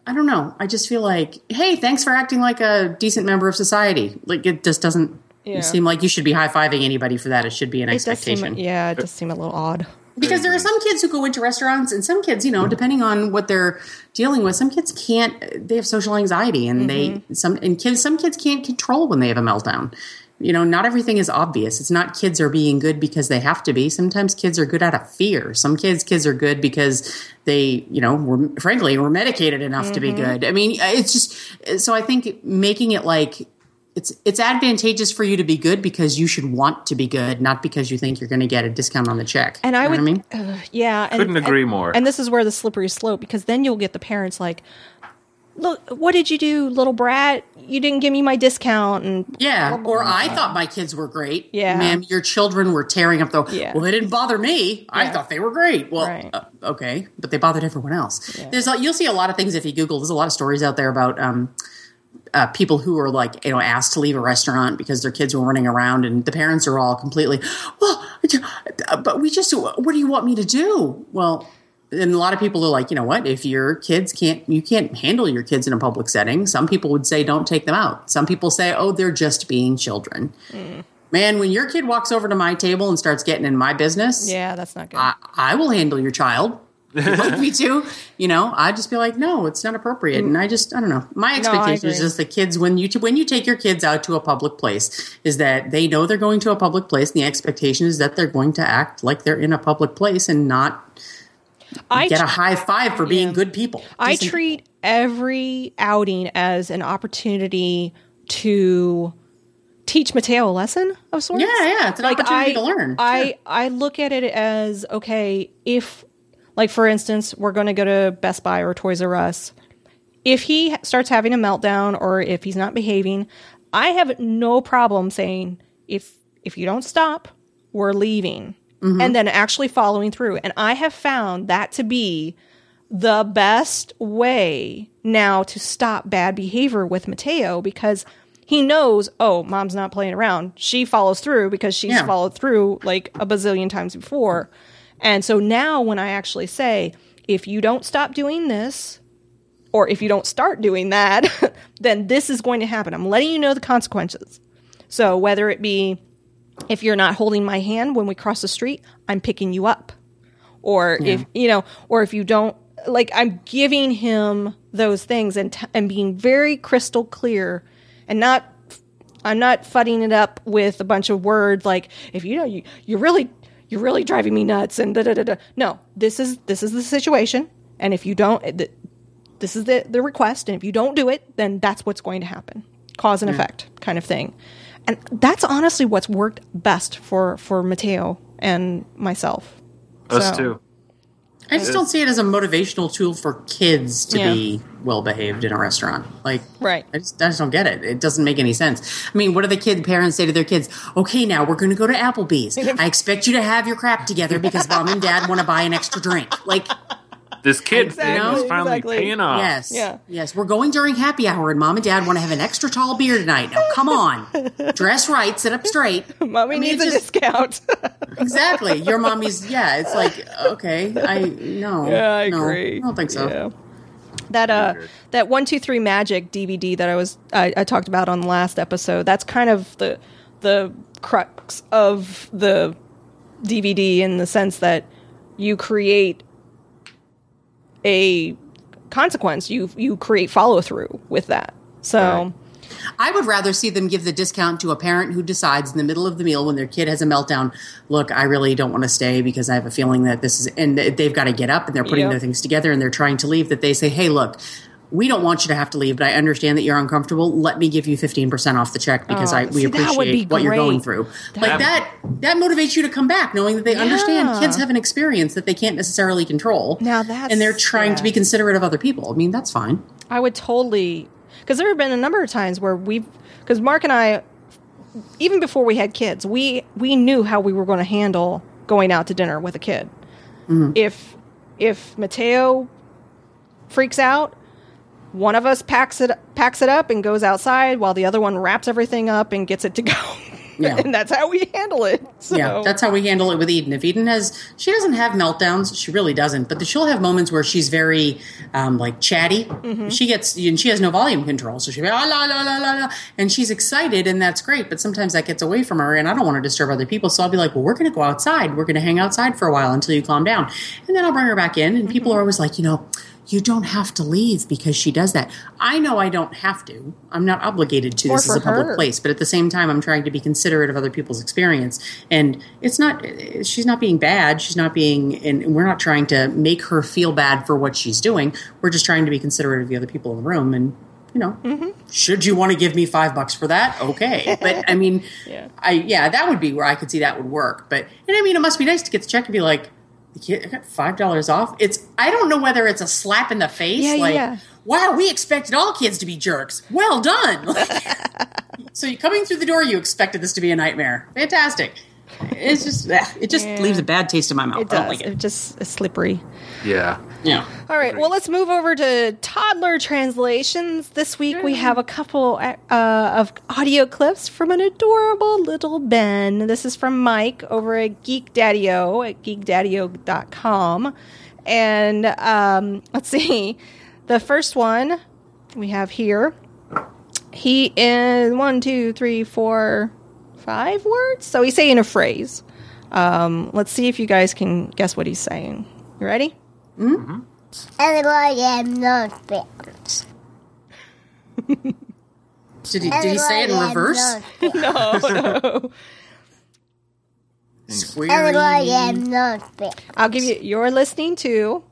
[SPEAKER 3] I don't know. I just feel like, hey, thanks for acting like a decent member of society. Like it just doesn't
[SPEAKER 1] Yeah.
[SPEAKER 3] seem like you should be high fiving anybody for that. It should be an
[SPEAKER 1] It
[SPEAKER 3] expectation.
[SPEAKER 1] seem, yeah, it does seem a little odd.
[SPEAKER 3] Because there are some kids who go into restaurants, and some kids, you know, depending on what they're dealing with, some kids can't. They have social anxiety, and
[SPEAKER 1] Mm-hmm.
[SPEAKER 3] they some and kids. Some kids can't control when they have a meltdown. You know, not everything is obvious. It's not kids are being good because they have to be. Sometimes kids are good out of fear. Some kids kids are good because they, you know, were frankly were medicated enough to be
[SPEAKER 1] Mm-hmm.
[SPEAKER 3] good. I mean, it's just so I think making it like it's it's advantageous for you to be good because you should want to be good, not because you think you're going to get a discount on the check.
[SPEAKER 1] And I
[SPEAKER 3] You know
[SPEAKER 1] would,
[SPEAKER 3] what I mean,
[SPEAKER 1] uh, <sighs> yeah,
[SPEAKER 2] couldn't agree
[SPEAKER 1] and-
[SPEAKER 2] more.
[SPEAKER 1] And this is where the slippery slope because then you'll get the parents like, "Look, what did you do, little brat? You didn't give me my discount." And
[SPEAKER 3] Yeah, or I thought my kids were great.
[SPEAKER 1] Yeah.
[SPEAKER 3] ma'am, your children were tearing up the.
[SPEAKER 1] Yeah.
[SPEAKER 3] Well, they didn't bother me. I thought they were great. Well,
[SPEAKER 1] Right.
[SPEAKER 3] uh, okay, but they bothered everyone else. There's a, you'll see a lot of things if you Google. There's a lot of stories out there about um, uh, people who are like you know asked to leave a restaurant because their kids were running around, and the parents are all completely well. But we just what do you want me to do? Well. And a lot of people are like, you know what? If your kids can't, you can't handle your kids in a public setting. Some people would say, don't take them out. Some people say, oh, they're just being children. Man, when your kid walks over to my table and starts getting in my business,
[SPEAKER 1] yeah, that's not good.
[SPEAKER 3] I, I will handle your child. <laughs> Like me <laughs> to, you know, I'd just be like, no, it's not appropriate. And I just, I don't know. My expectation is just the kids when you when you take your kids out to a public place is that they know they're going to a public place, and the expectation is that they're going to act like they're in a public place and not
[SPEAKER 1] I
[SPEAKER 3] get a high five for being good people.
[SPEAKER 1] I treat every outing as an opportunity to teach Mateo a lesson of sorts.
[SPEAKER 3] Yeah, yeah, it's an opportunity
[SPEAKER 1] I,
[SPEAKER 3] to learn.
[SPEAKER 1] I
[SPEAKER 3] Sure.
[SPEAKER 1] I look at it as okay, if like for instance, we're going to go to Best Buy or Toys R Us. If he starts having a meltdown or if he's not behaving, I have no problem saying if if you don't stop, we're leaving.
[SPEAKER 3] Mm-hmm.
[SPEAKER 1] And then actually following through. And I have found that to be the best way now to stop bad behavior with Mateo because he knows, oh, mom's not playing around. She follows through because she's
[SPEAKER 3] Yeah.
[SPEAKER 1] followed through like a bazillion times before. And so now when I actually say, if you don't stop doing this, or if you don't start doing that, <laughs> then this is going to happen. I'm letting you know the consequences. So whether it be if you're not holding my hand when we cross the street, I'm picking you up. Or if, you know, or if you don't like I'm giving him those things and t- and being very crystal clear and not I'm not fudding it up with a bunch of words like if you know you you're really you're really driving me nuts and da da da da. No, this is this is the situation, and if you don't, th- this is the the request, and if you don't do it, then that's what's going to happen, cause and hmm. effect kind of thing, and that's honestly what's worked best for for Mateo and myself.
[SPEAKER 2] Us
[SPEAKER 1] So-
[SPEAKER 2] too.
[SPEAKER 3] I just don't see it as a motivational tool for kids to
[SPEAKER 1] Yeah.
[SPEAKER 3] be well behaved in a restaurant. Like,
[SPEAKER 1] Right.
[SPEAKER 3] I just, I just don't get it. It doesn't make any sense. I mean, what do the kid parents say to their kids? Okay, now we're going to go to Applebee's. <laughs> I expect you to have your crap together because mom and dad want to buy an extra drink. Like,
[SPEAKER 2] this kid
[SPEAKER 1] Exactly,
[SPEAKER 2] thing is finally
[SPEAKER 1] exactly.
[SPEAKER 2] paying off.
[SPEAKER 3] Yes.
[SPEAKER 1] Yeah.
[SPEAKER 3] Yes. We're going during happy hour, and mom and dad want to have an extra tall beer tonight. Now, come on. <laughs> Dress right, sit up straight.
[SPEAKER 1] Mommy
[SPEAKER 3] I mean,
[SPEAKER 1] needs a
[SPEAKER 3] just-
[SPEAKER 1] discount. <laughs>
[SPEAKER 3] Exactly. Your mommy's, yeah, it's like, okay, I, no.
[SPEAKER 1] yeah, I
[SPEAKER 3] no,
[SPEAKER 1] agree.
[SPEAKER 3] I don't think so.
[SPEAKER 1] Yeah. That uh, that one two three magic DVD that I was I, I talked about on the last episode. That's kind of the the crux of the DVD in the sense that you create a consequence. You you create follow through with that. So.
[SPEAKER 2] Right.
[SPEAKER 3] I would rather see them give the discount to a parent who decides in the middle of the meal when their kid has a meltdown, look, I really don't want to stay because I have a feeling that this is, and they've got to get up and they're putting
[SPEAKER 1] Yep.
[SPEAKER 3] their things together and they're trying to leave, that they say, hey, look, we don't want you to have to leave, but I understand that you're uncomfortable. Let me give you 15% off the check because
[SPEAKER 1] Oh,
[SPEAKER 3] I, we
[SPEAKER 1] see, that
[SPEAKER 3] appreciate what you're going through. like that, that motivates you to come back knowing that they understand kids have an experience that they can't necessarily control.
[SPEAKER 1] Now that's-
[SPEAKER 3] and they're trying
[SPEAKER 1] yeah.
[SPEAKER 3] to be considerate of other people. I mean, that's fine.
[SPEAKER 1] I would totally because there have been a number of times where we've because Mark and I even before we had kids we we knew how we were going to handle going out to dinner with a kid mm-hmm. if if Mateo freaks out one of us packs it packs it up and goes outside while the other one wraps everything up and gets it to go <laughs>
[SPEAKER 3] Yeah.
[SPEAKER 1] and that's how we handle it so
[SPEAKER 3] Yeah, that's how we handle it with Eden. If Eden has, she doesn't have meltdowns. She really doesn't. But she'll have moments where she's very, um, like chatty. She gets, and she has no volume control, so she'll be ah, la la la la la, and she's excited, and that's great. But sometimes that gets away from her, and I don't want to disturb other people, so I'll be like, well, we're going to go outside. We're going to hang outside for a while until you calm down, and then I'll bring her back in. And people are always like, you know. You don't have to leave because she does that. I know I don't have to. I'm not obligated to.
[SPEAKER 1] Or
[SPEAKER 3] This is a public
[SPEAKER 1] her.
[SPEAKER 3] place but at the same time i'm trying to be considerate of other people's experience and it's not she's not being bad she's not being and we're not trying to make her feel bad for what she's doing we're just trying to be considerate of the other people in the room and you know
[SPEAKER 1] Mm-hmm.
[SPEAKER 3] should you want to give me five bucks for that okay but i mean <laughs>
[SPEAKER 1] Yeah.
[SPEAKER 3] i yeah that would be where i could see that would work but and i mean it must be nice to get the check and be like I got five dollars off. It's I don't know whether it's a slap in the face,
[SPEAKER 1] Yeah,
[SPEAKER 3] like
[SPEAKER 1] yeah.
[SPEAKER 3] wow, we expected all kids to be jerks. Well done. <laughs> So you coming through the door, you expected this to be a nightmare. Fantastic. It's just it just
[SPEAKER 1] Yeah.
[SPEAKER 3] leaves a bad taste in my mouth.
[SPEAKER 1] it
[SPEAKER 3] I don't
[SPEAKER 1] does
[SPEAKER 3] like it.
[SPEAKER 1] it just is slippery
[SPEAKER 2] Yeah.
[SPEAKER 3] Yeah.
[SPEAKER 1] All right, well, let's move over to toddler translations. This week we have a couple uh, of audio clips from an adorable little Ben. This is from Mike over at Geek Daddy-O at geekdaddyo.com. And um, let's see, the first one we have here, he is one, two, three, four, five words. So he's saying a phrase. Um, let's see if you guys can guess what he's saying. You ready?
[SPEAKER 5] Everybody am not parents. <laughs>
[SPEAKER 3] Did he did he say it in reverse? <laughs> No, no.
[SPEAKER 5] Everybody am not parents.
[SPEAKER 1] I'll give you. You're listening to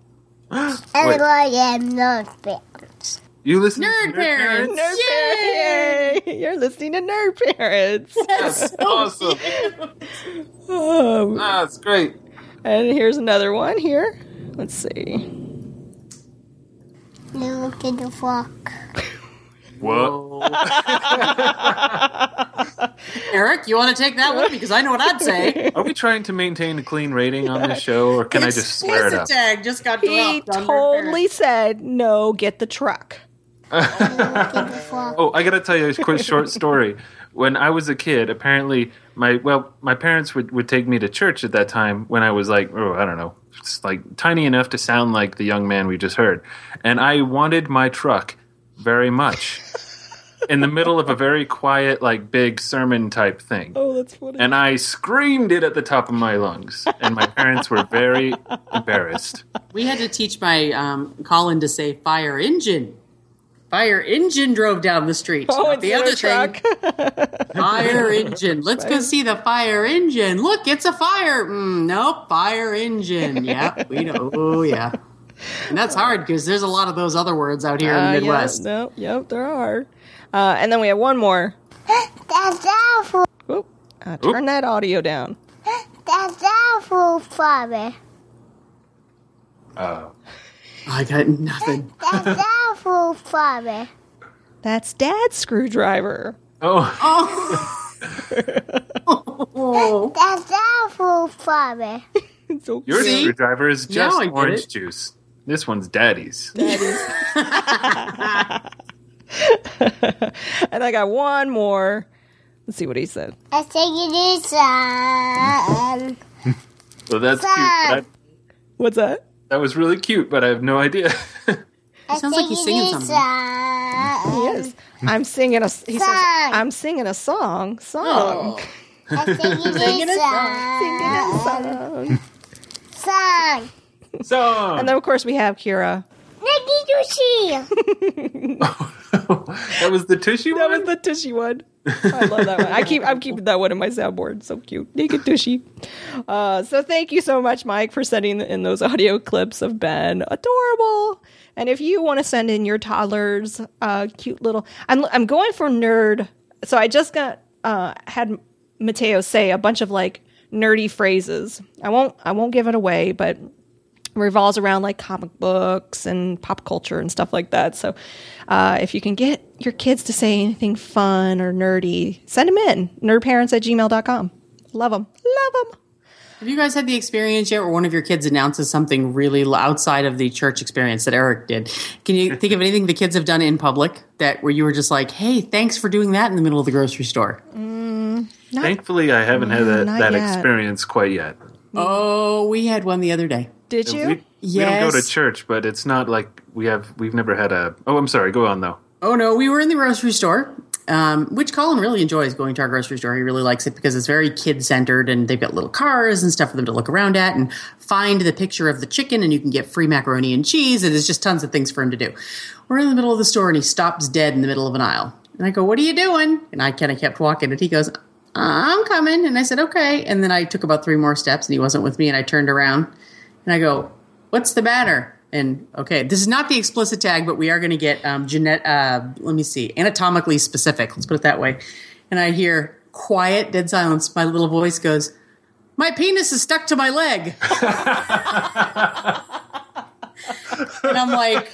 [SPEAKER 5] Everybody am not parents.
[SPEAKER 2] You listen
[SPEAKER 3] Nerd
[SPEAKER 2] to Nerd
[SPEAKER 3] parents.
[SPEAKER 1] Nerd Parents. Yay! You're listening to Nerd Parents. <laughs>
[SPEAKER 2] That's awesome.
[SPEAKER 1] Um,
[SPEAKER 2] That's great.
[SPEAKER 1] and here's another one here. Let's see.
[SPEAKER 5] Look at the flock.
[SPEAKER 2] What? <laughs>
[SPEAKER 3] Eric, you want to take that one because I know what I'd say.
[SPEAKER 2] Are we trying to maintain a clean rating on this show, or can I just swear it
[SPEAKER 3] Explicit
[SPEAKER 2] up?
[SPEAKER 3] tag just got
[SPEAKER 1] He
[SPEAKER 3] dropped. on Nerd
[SPEAKER 1] totally said, "No, get the truck."
[SPEAKER 5] Look at the flock.
[SPEAKER 2] Oh, I got to tell you a quick short story. When I was a kid, apparently my well, my parents would, would take me to church at that time when I was like, oh, I don't know, just like tiny enough to sound like the young man we just heard, and I wanted my truck very much in the middle of a very quiet, like big sermon type thing.
[SPEAKER 1] Oh, that's funny.
[SPEAKER 2] And I screamed it at the top of my lungs, and my parents were very embarrassed.
[SPEAKER 3] We had to teach my um, Colin to say fire engine. Fire engine drove down the street.
[SPEAKER 1] oh,
[SPEAKER 3] Not
[SPEAKER 1] it's
[SPEAKER 3] the
[SPEAKER 1] the
[SPEAKER 3] other
[SPEAKER 1] truck.
[SPEAKER 3] thing, <laughs> fire engine. Let's go see the fire engine. Look, it's a fire. Mm, nope, fire engine. <laughs> Yeah, we know. Oh, yeah. And that's hard because there's a lot of those other words out here in
[SPEAKER 1] Uh,
[SPEAKER 3] the Midwest.
[SPEAKER 1] Yeah, no, yep, there are. Uh, and then we have one more.
[SPEAKER 5] That's awful.
[SPEAKER 1] Oop, uh, turn that audio down.
[SPEAKER 5] That's awful, Father.
[SPEAKER 2] Oh.
[SPEAKER 3] I got nothing. <laughs>
[SPEAKER 5] That's awful,
[SPEAKER 1] That's Dad's screwdriver.
[SPEAKER 2] oh,
[SPEAKER 3] Oh,
[SPEAKER 5] That's awful, Father. <laughs>
[SPEAKER 1] Okay.
[SPEAKER 2] your
[SPEAKER 3] See?
[SPEAKER 2] screwdriver is
[SPEAKER 3] Now
[SPEAKER 2] just
[SPEAKER 3] I get
[SPEAKER 2] orange
[SPEAKER 3] it.
[SPEAKER 2] juice. This one's daddy's. <laughs> <laughs>
[SPEAKER 1] And I got one more. Let's see what he said.
[SPEAKER 5] I think it is um,
[SPEAKER 2] So that's cute. but I-
[SPEAKER 1] What's that?
[SPEAKER 2] that was really cute, but I have no idea.
[SPEAKER 5] I
[SPEAKER 3] sounds like he's singing
[SPEAKER 5] is,
[SPEAKER 3] something.
[SPEAKER 5] um,
[SPEAKER 1] Yes. I'm singing a. He says,
[SPEAKER 5] Song.
[SPEAKER 1] I'm singing a song. Song.
[SPEAKER 5] I think it
[SPEAKER 3] Singing a
[SPEAKER 5] is
[SPEAKER 1] Singing a song.
[SPEAKER 5] song.
[SPEAKER 2] Song.
[SPEAKER 1] And then of course we have Kira.
[SPEAKER 5] Nikki Dushi. <laughs>
[SPEAKER 2] that was the tissue
[SPEAKER 1] That
[SPEAKER 2] one.
[SPEAKER 1] That was the tushy one. I love that one. I keep I'm keeping that one in my soundboard. So cute. Naked tushy. Uh, so thank you so much, Mike, for sending in those audio clips of Ben. Adorable. And if you want to send in your toddlers, uh, cute little I'm I'm going for nerd. So I just got uh had Mateo say a bunch of like nerdy phrases. I won't I won't give it away, but revolves around like comic books and pop culture and stuff like that. So, uh, if you can get your kids to say anything fun or nerdy, send them in. Nerdparents at gmail.com. Love them. Love them.
[SPEAKER 3] Have you guys had the experience yet where one of your kids announces something really outside of the church experience that Eric did? Can you think of <laughs> anything the kids have done in public that where you were just like, "Hey, thanks for doing that in the middle of the grocery store"?
[SPEAKER 2] Mm, Thankfully, I haven't had that, that
[SPEAKER 1] yet.
[SPEAKER 2] experience quite yet.
[SPEAKER 3] Oh, we had one the other day.
[SPEAKER 1] Did
[SPEAKER 2] We,
[SPEAKER 1] you?
[SPEAKER 2] we don't go to church, but it's not like we have. We've never had a. Oh, I'm sorry. Go on though.
[SPEAKER 3] Oh no, we were in the grocery store, um, which Colin really enjoys going to our grocery store. He really likes it because it's very kid centered, and they've got little cars and stuff for them to look around at and find the picture of the chicken, and you can get free macaroni and cheese, and there's just tons of things for him to do. We're in the middle of the store, and he stops dead in the middle of an aisle, and I go, "What are you doing?" And I kind of kept walking, and he goes. I'm coming. And I said, okay. And then I took about three more steps and he wasn't with me. And I turned around and I go, what's the matter? And okay, this is not the explicit tag, but we are going to get um, genet- uh, let me see, anatomically specific. Let's put it that way. And I hear quiet, dead silence. My little voice goes, "My penis is stuck to my leg." <laughs> and I'm like,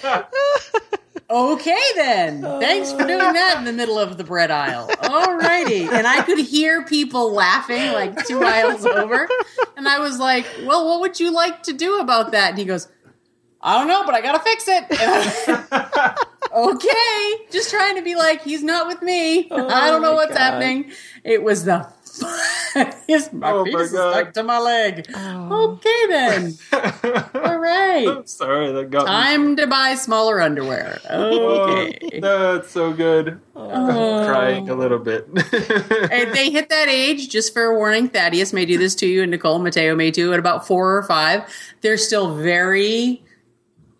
[SPEAKER 3] "Okay then. Thanks for doing that in the middle of the bread aisle." Alrighty. And I could hear people laughing like two aisles over, and I was like, "Well, what would you like to do about that?" And he goes. I don't know, but I gotta fix it. <laughs> Okay, just trying to be like, he's not with me. I don't know
[SPEAKER 1] oh
[SPEAKER 3] what's
[SPEAKER 1] God.
[SPEAKER 3] happening. It was the his my
[SPEAKER 2] Oh my
[SPEAKER 3] penis is stuck to my leg. Oh. Okay then. <laughs> All right.
[SPEAKER 2] I'm Sorry, that got me.
[SPEAKER 3] Time to buy smaller underwear. Okay.
[SPEAKER 2] Oh, that's so good. I'm oh. crying a little bit. <laughs>
[SPEAKER 3] If they hit that age, just fair warning, Thaddeus may do this to you, and Nicole Mateo may too. At about four or five, they're still very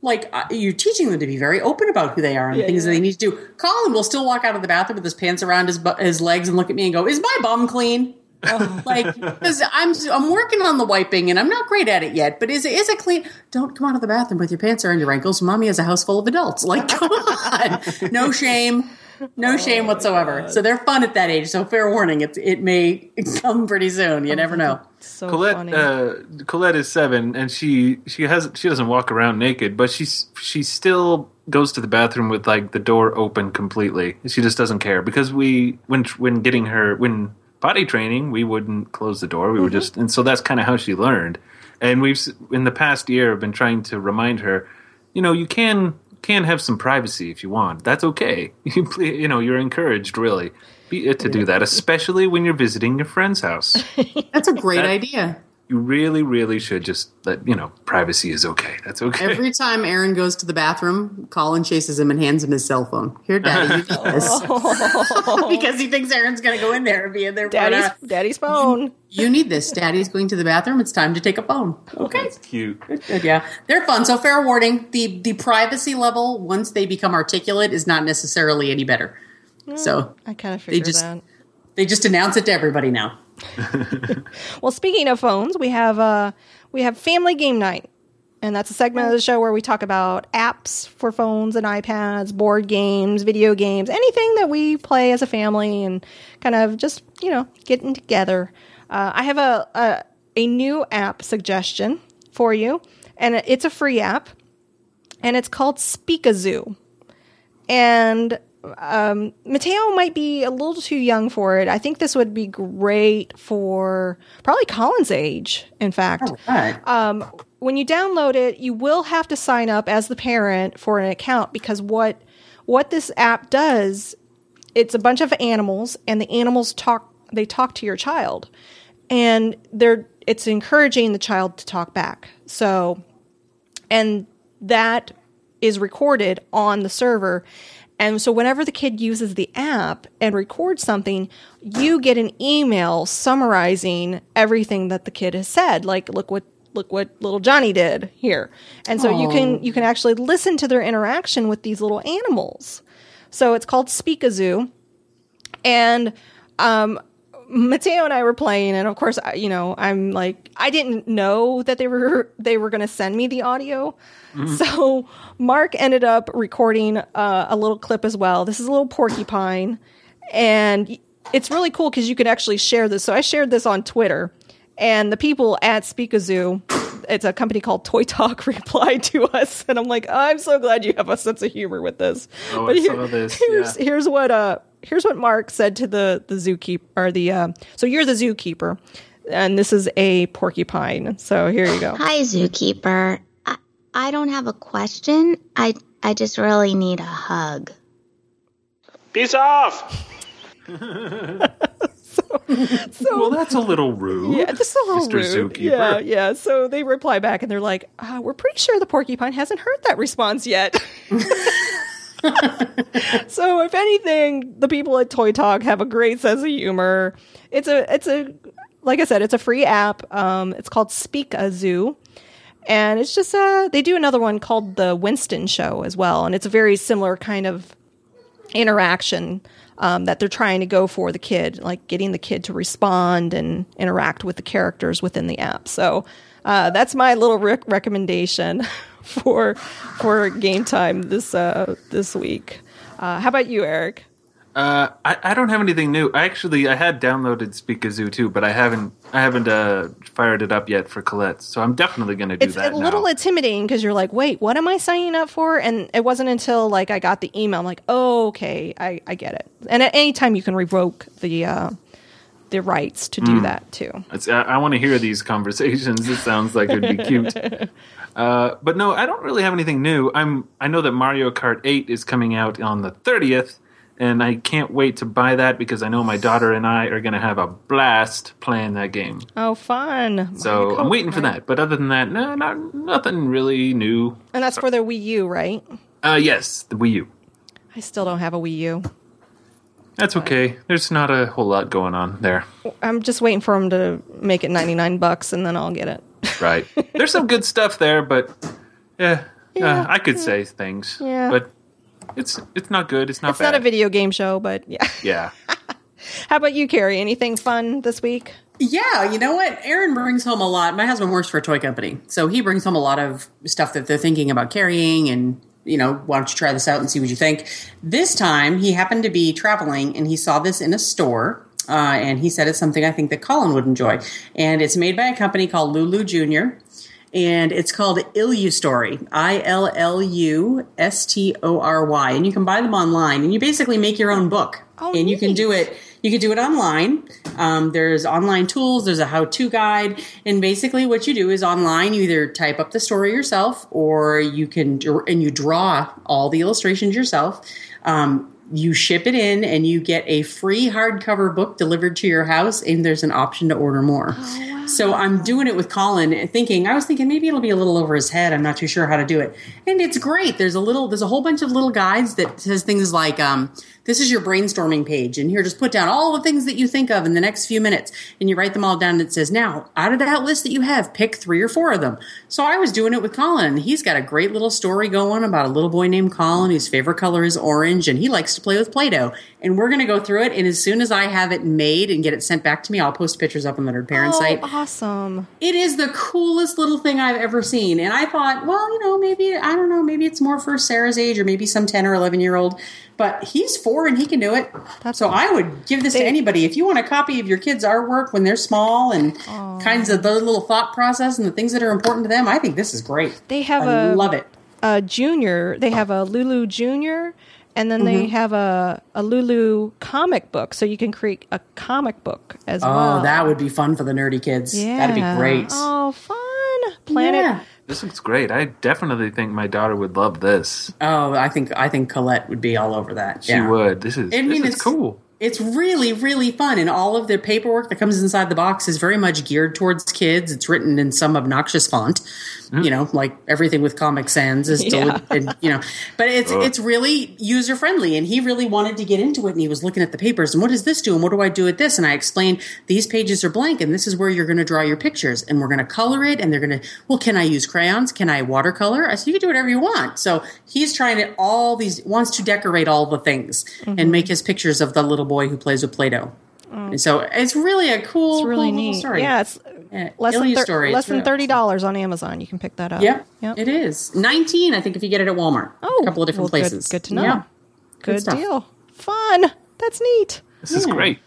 [SPEAKER 3] like uh, you're teaching them to be very open about who they are and
[SPEAKER 1] Yeah,
[SPEAKER 3] things that they need to do. Colin will still walk out of the bathroom with his pants around his bu- his legs and look at me and go, "Is my bum clean?" <laughs> like because I'm I'm working on the wiping and I'm not great at it yet, but is it is it clean? Don't come out of the bathroom with your pants around your ankles. Mommy has a house full of adults. Like <laughs> come on, no shame. No shame whatsoever. So they're fun at that age. So fair warning, it it may <laughs> come pretty soon. You never know. <laughs>
[SPEAKER 1] So
[SPEAKER 2] Colette,
[SPEAKER 1] funny.
[SPEAKER 2] uh, Colette is seven, and she she has she doesn't walk around naked, but she's she still goes to the bathroom with like the door open completely. She just doesn't care because we when when getting her when potty training, we wouldn't close the door. We were just and so that's kind of how she learned. And we've in the past year have been trying to remind her, you know, you can can have some privacy if you want. That's okay. <laughs> You you know, you're encouraged really to do that, especially when you're visiting your friend's house <laughs>
[SPEAKER 3] That's a great
[SPEAKER 2] That-
[SPEAKER 3] idea.
[SPEAKER 2] You really, really should just let you know privacy is okay. That's okay.
[SPEAKER 3] Every <laughs> time Aaron goes to the bathroom, Colin chases him and hands him his cell phone. Here, Daddy, you need this. <laughs> <laughs> because he thinks Aaron's going to go in there and be in there.
[SPEAKER 1] Daddy's
[SPEAKER 3] hour.
[SPEAKER 1] Daddy's phone.
[SPEAKER 3] You need this. Daddy's going to the bathroom. It's time to take a phone. Okay.
[SPEAKER 2] That's cute.
[SPEAKER 3] Good, yeah, they're fun. So fair warning: the the privacy level once they become articulate is not necessarily any better. Hmm, so
[SPEAKER 1] I kind of
[SPEAKER 3] They just-
[SPEAKER 1] that.
[SPEAKER 3] they just announce it to everybody now. <laughs>
[SPEAKER 1] Well, speaking of phones, we have uh we have Family Game Night. And that's a segment of the show where we talk about apps for phones and iPads, board games, video games, anything that we play as a family and kind of just, you know, getting together. Uh, I have a, a a new app suggestion for you, and it's a free app, and it's called Speakazoo. And um, Mateo might be a little too young for it. I think this would be great for probably Colin's age. In fact,
[SPEAKER 3] Right.
[SPEAKER 1] um, when you download it, you will have to sign up as the parent for an account because what what this app does, it's a bunch of animals, and the animals talk. They talk to your child, and they're it's encouraging the child to talk back. So, and that is recorded on the server. And so whenever the kid uses the app and records something, you get an email summarizing everything that the kid has said. Like, look what look what little Johnny did here. And so you can you can actually listen to their interaction with these little animals. So it's called Speakazoo. And um Mateo and I were playing, and of course, you know, I'm like, I didn't know that they were <laughs> they were going to send me the audio, so Mark ended up recording uh, a little clip as well. This is a little porcupine, and it's really cool because you can actually share this. So I shared this on Twitter, and the people at Speakazoo, it's a company called ToyTalk, <laughs> replied to us, and I'm like, I'm so glad you have a sense of humor with this.
[SPEAKER 2] Oh, I saw this,
[SPEAKER 1] Here's
[SPEAKER 2] yeah.
[SPEAKER 1] here's what uh here's what Mark said to the the zookeeper or the uh, so you're the zookeeper, and this is a porcupine. So here you go.
[SPEAKER 6] Hi, zookeeper. I, I don't have a question. I I just really need a hug.
[SPEAKER 7] Peace off. <laughs>
[SPEAKER 2] So, Well, that's a little rude.
[SPEAKER 1] Yeah, just a little
[SPEAKER 2] Mr.
[SPEAKER 1] rude.
[SPEAKER 2] Zookeeper.
[SPEAKER 1] Yeah, yeah. So they reply back and they're like, uh, "We're pretty sure the porcupine hasn't heard that response yet." <laughs> <laughs> so if anything, the people at ToyTalk have a great sense of humor. It's a, it's a, like I said, it's a free app. Um, it's called Speakazoo. And it's just uh they do another one called the Winston Show as well, and it's a very similar kind of interaction um, that they're trying to go for the kid, like getting the kid to respond and interact with the characters within the app. So uh, that's my little rec- recommendation <laughs> for for game time this uh, this week. Uh, how about you, Eric?
[SPEAKER 2] Uh, I, I don't have anything new. I actually I had downloaded Speakazoo too, but I haven't I haven't uh, fired it up yet for Colette. So I'm definitely going to do
[SPEAKER 1] It's
[SPEAKER 2] that It's
[SPEAKER 1] a little
[SPEAKER 2] now.
[SPEAKER 1] intimidating because you're like, wait, what am I signing up for? And it wasn't until like I got the email, I'm like, oh, okay, I, I get it. And at any time you can revoke the uh, the rights to do that too.
[SPEAKER 2] It's, I, I want to hear these conversations. It sounds like it'd be cute. <laughs> Uh, but no, I don't really have anything new. I'm I know that Mario Kart 8 is coming out on the 30th, and I can't wait to buy that because I know my daughter and I are going to have a blast playing that game.
[SPEAKER 1] Oh, fun!
[SPEAKER 2] So
[SPEAKER 1] Mario
[SPEAKER 2] I'm
[SPEAKER 1] Kart,
[SPEAKER 2] waiting for that. But other than that, no, not nothing really new.
[SPEAKER 1] And that's for the Wii U, right?
[SPEAKER 2] Uh, yes, the Wii U.
[SPEAKER 1] I still don't have a Wii U.
[SPEAKER 2] That's okay. There's not a whole lot going on there.
[SPEAKER 1] I'm just waiting for them to make it 99 bucks and then I'll get it. <laughs>
[SPEAKER 2] Right. There's some good stuff there, but yeah,
[SPEAKER 1] Yeah.
[SPEAKER 2] uh, I could say things.
[SPEAKER 1] Yeah.
[SPEAKER 2] But it's it's not good. It's not bad.
[SPEAKER 1] It's
[SPEAKER 2] bad.
[SPEAKER 1] not a video game show, but yeah. <laughs>
[SPEAKER 2] Yeah.
[SPEAKER 1] How about you, Carrie? Anything fun this week?
[SPEAKER 3] Yeah, you know what? Aaron brings home a lot. My husband works for a toy company, so he brings home a lot of stuff that they're thinking about carrying and you know, why don't you try this out and see what you think? This time, he happened to be traveling and he saw this in a store. Uh, and he said it's something I think that Colin would enjoy. And it's made by a company called Lulu Jr. And it's called Illustory, I L L U S T O R Y. And you can buy them online and you basically make your own book.
[SPEAKER 1] Oh,
[SPEAKER 3] and you can do it you can do it online. Um, there's online tools. There's a how-to guide, and basically, what you do is online. You either type up the story yourself, or you can and you draw all the illustrations yourself. Um, you ship it in, and you get a free hardcover book delivered to your house. And there's an option to order more. So I'm doing it with Colin, thinking I was thinking maybe it'll be a little over his head. I'm not too sure how to do it, and it's great. There's a little, there's a whole bunch of little guides that says things like, um, "This is your brainstorming page," and here just put down all the things that you think of in the next few minutes, and you write them all down. And it says, "Now, out of that list that you have, pick three or four of them." So I was doing it with Colin, he's got a great little story going about a little boy named Colin whose favorite color is orange, and he likes to play with Play-Doh. And we're going to go through it, and as soon as I have it made and get it sent back to me, I'll post pictures up on the Nerd Parent
[SPEAKER 1] oh,
[SPEAKER 3] site
[SPEAKER 1] awesome.
[SPEAKER 3] it is the coolest little thing I've ever seen. And I thought, well, you know, maybe, I don't know, maybe it's more for Sarah's age or maybe some 10 or 11 year old. But he's four and he can do it.
[SPEAKER 1] That's
[SPEAKER 3] so I would give this to anybody. If you want a copy of your kids' artwork when they're small and kinds of the little thought process and the things that are important to them, I think this is great.
[SPEAKER 1] They have
[SPEAKER 3] I
[SPEAKER 1] a
[SPEAKER 3] love it.
[SPEAKER 1] uh, Junior. They have a Lulu Junior, and then
[SPEAKER 3] Mm-hmm.
[SPEAKER 1] they have a a Lulu comic book, so you can create a comic book as
[SPEAKER 3] Oh,
[SPEAKER 1] well.
[SPEAKER 3] Oh, that would be fun for the nerdy kids. Yeah. That'd be great.
[SPEAKER 1] Oh, fun! Planet.
[SPEAKER 3] Yeah.
[SPEAKER 2] This looks great. I definitely think my daughter would love this.
[SPEAKER 3] Oh, I think I think Colette would be all over that.
[SPEAKER 2] She
[SPEAKER 3] yeah.
[SPEAKER 2] would. This is
[SPEAKER 3] I mean,
[SPEAKER 2] this is
[SPEAKER 3] it's
[SPEAKER 2] cool.
[SPEAKER 3] It's really, really fun, and all of the paperwork that comes inside the box is very much geared towards kids. It's written in some obnoxious font, you know, like everything with Comic Sans is, <laughs> deli-
[SPEAKER 1] Yeah.
[SPEAKER 3] and, you know. But it's it's really user friendly, and he really wanted to get into it, and he was looking at the papers and what does this do, and what do I do with this? And I explained these pages are blank, and this is where you're going to draw your pictures, and we're going to color it, and they're going to. Well, can I use crayons? Can I watercolor? I said you can do whatever you want. So he's trying to all these wants to decorate all the things
[SPEAKER 1] Mm-hmm.
[SPEAKER 3] and make his pictures of the little boy who plays with Play-Doh. And so it's really a cool.
[SPEAKER 1] It's really
[SPEAKER 3] cool little
[SPEAKER 1] neat.
[SPEAKER 3] story.
[SPEAKER 1] Yeah, it's
[SPEAKER 3] Yeah,
[SPEAKER 1] less than thir-
[SPEAKER 3] story.
[SPEAKER 1] less than thirty dollars on Amazon. You can pick that up.
[SPEAKER 3] Yeah,
[SPEAKER 1] Yep.
[SPEAKER 3] it is nineteen. I think if you get it at Walmart,
[SPEAKER 1] Oh,
[SPEAKER 3] a couple of different
[SPEAKER 1] well, good-
[SPEAKER 3] places.
[SPEAKER 1] Good, to know.
[SPEAKER 3] Yeah.
[SPEAKER 1] Good,
[SPEAKER 3] stuff.
[SPEAKER 1] deal. Fun. That's neat.
[SPEAKER 2] This is great.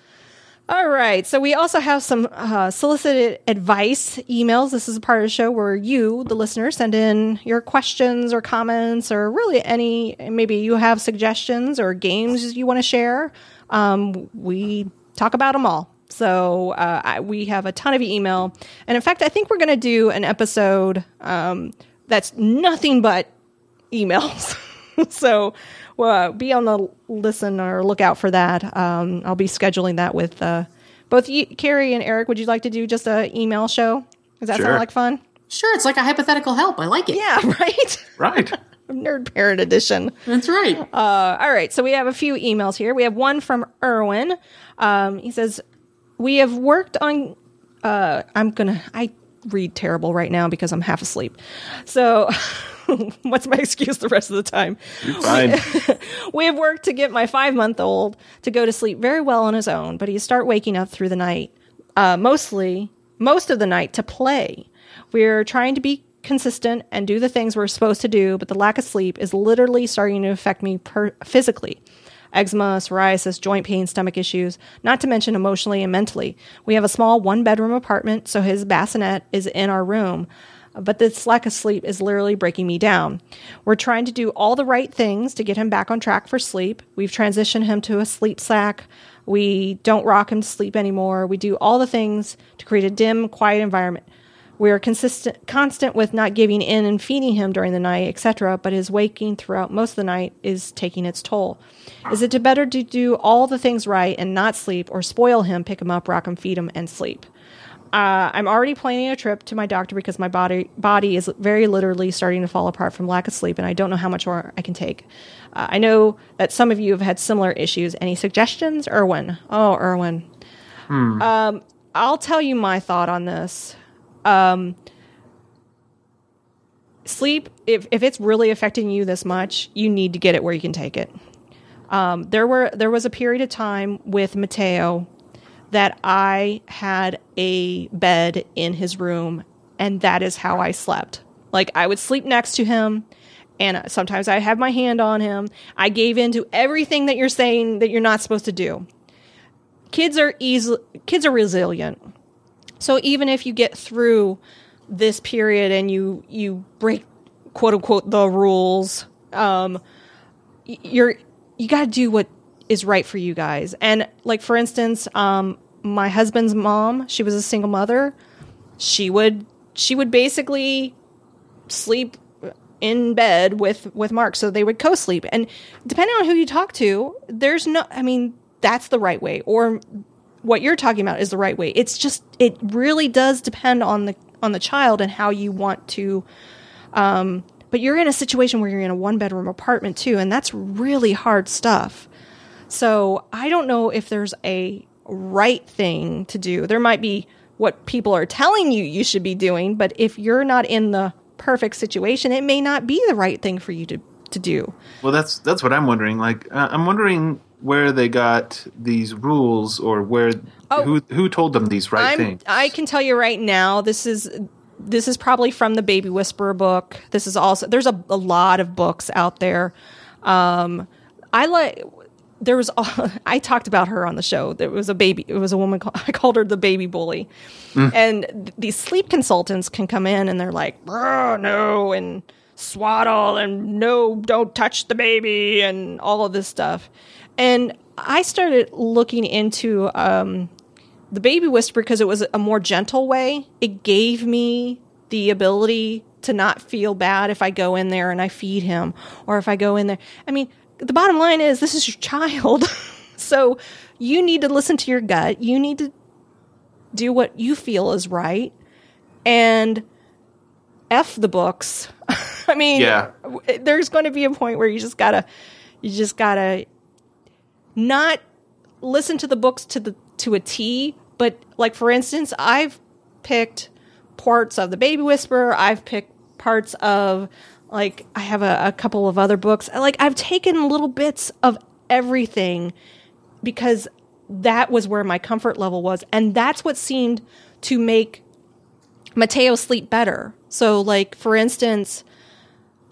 [SPEAKER 1] All right. So we also have some uh, solicited advice emails. This is a part of the show where you, the listener, send in your questions or comments or really any, maybe you have suggestions or games you want to share. Um, we talk about them all. So uh, I, we have a ton of email. And in fact, I think we're going to do an episode um, that's nothing but emails. <laughs> so uh, be on the listen or lookout for that. Um, I'll be scheduling that with uh, both you, Carrie and Eric. Would you like to do just a email show? Does that
[SPEAKER 2] Sure.
[SPEAKER 1] sound like fun?
[SPEAKER 3] Sure, it's like a hypothetical help. I like it.
[SPEAKER 1] Yeah, <laughs> right.
[SPEAKER 2] Right.
[SPEAKER 1] Nerd Parent Edition.
[SPEAKER 3] That's right.
[SPEAKER 1] Uh, all right, so we have a few emails here. We have one from Erwin. Um, he says, "We have worked on." Uh, I'm gonna. I read terrible right now because I'm half asleep. So, <laughs> what's my excuse the rest of the time?
[SPEAKER 2] Fine. <laughs>
[SPEAKER 1] We have worked to get my five month old to go to sleep very well on his own, but he start waking up through the night, uh, mostly most of the night to play. We're trying to be consistent and do the things we're supposed to do, but the lack of sleep is literally starting to affect me per- physically. Eczema, psoriasis, joint pain, stomach issues, not to mention emotionally and mentally. We have a small one bedroom apartment, so his bassinet is in our room but this lack of sleep is literally breaking me down. We're trying to do all the right things to get him back on track for sleep. We've transitioned him to a sleep sack. We don't rock him to sleep anymore. We do all the things to create a dim, quiet environment. We are consistent, constant with not giving in and feeding him during the night, etc. But his waking throughout most of the night is taking its toll. Is it better to do all the things right and not sleep, or spoil him, pick him up, rock him, feed him, and sleep? Uh, I'm already planning a trip to my doctor because my body body is very literally starting to fall apart from lack of sleep, and I don't know how much more I can take. Uh, I know that some of you have had similar issues. Any suggestions, Erwin? Oh, Erwin. Um, I'll tell you my thought on this. Um, sleep, if if it's really affecting you this much, you need to get it where you can take it. Um, there were there was a period of time with Mateo that I had a bed in his room, and that is how I slept. Like I would sleep next to him, and sometimes I have my hand on him. I gave in to everything that you're saying that you're not supposed to do. Kids are easy. Kids are resilient. So even if you get through this period and you you break quote unquote the rules, um, you're you got to do what is right for you guys. And like for instance, um, my husband's mom, she was a single mother. She would she would basically sleep in bed with with Mark, so they would co-sleep. And depending on who you talk to, there's no. I mean, that's the right way, or what you're talking about is the right way. It's just it really does depend on the on the child and how you want to. Um, but you're in a situation where you're in a one bedroom apartment too, and that's really hard stuff. So I don't know if there's a right thing to do. There might be what people are telling you you should be doing, but if you're not in the perfect situation, it may not be the right thing for you to to do.
[SPEAKER 2] Well, that's that's what I'm wondering. Like, uh, I'm wondering where they got these rules, or where
[SPEAKER 1] Oh.
[SPEAKER 2] who who told them these right
[SPEAKER 1] I'm,
[SPEAKER 2] things.
[SPEAKER 1] I can tell you right now, this is this is probably from the Baby Whisperer book. This is also there's a, a lot of books out there. Um, I like there was <laughs> I talked about her on the show. There was a baby. It was a woman. Called, <laughs> I called her the baby bully. And th- these sleep consultants can come in and they're like, oh, no, and swaddle and no, don't touch the baby and all of this stuff. And I started looking into um, the baby whisper because it was a more gentle way. It gave me the ability to not feel bad if I go in there and I feed him or if I go in there. I mean, the bottom line is this is your child. <laughs> so you need to listen to your gut. You need to do what you feel is right. And F the books. <laughs> I mean,
[SPEAKER 2] Yeah.
[SPEAKER 1] there's going to be a point where you just gotta, you just gotta not listen to the books to the to a T, but like for instance, I've picked parts of the Baby Whisperer. I've picked parts of like I have a, a couple of other books. Like I've taken little bits of everything because that was where my comfort level was, and that's what seemed to make Mateo sleep better. So, like for instance,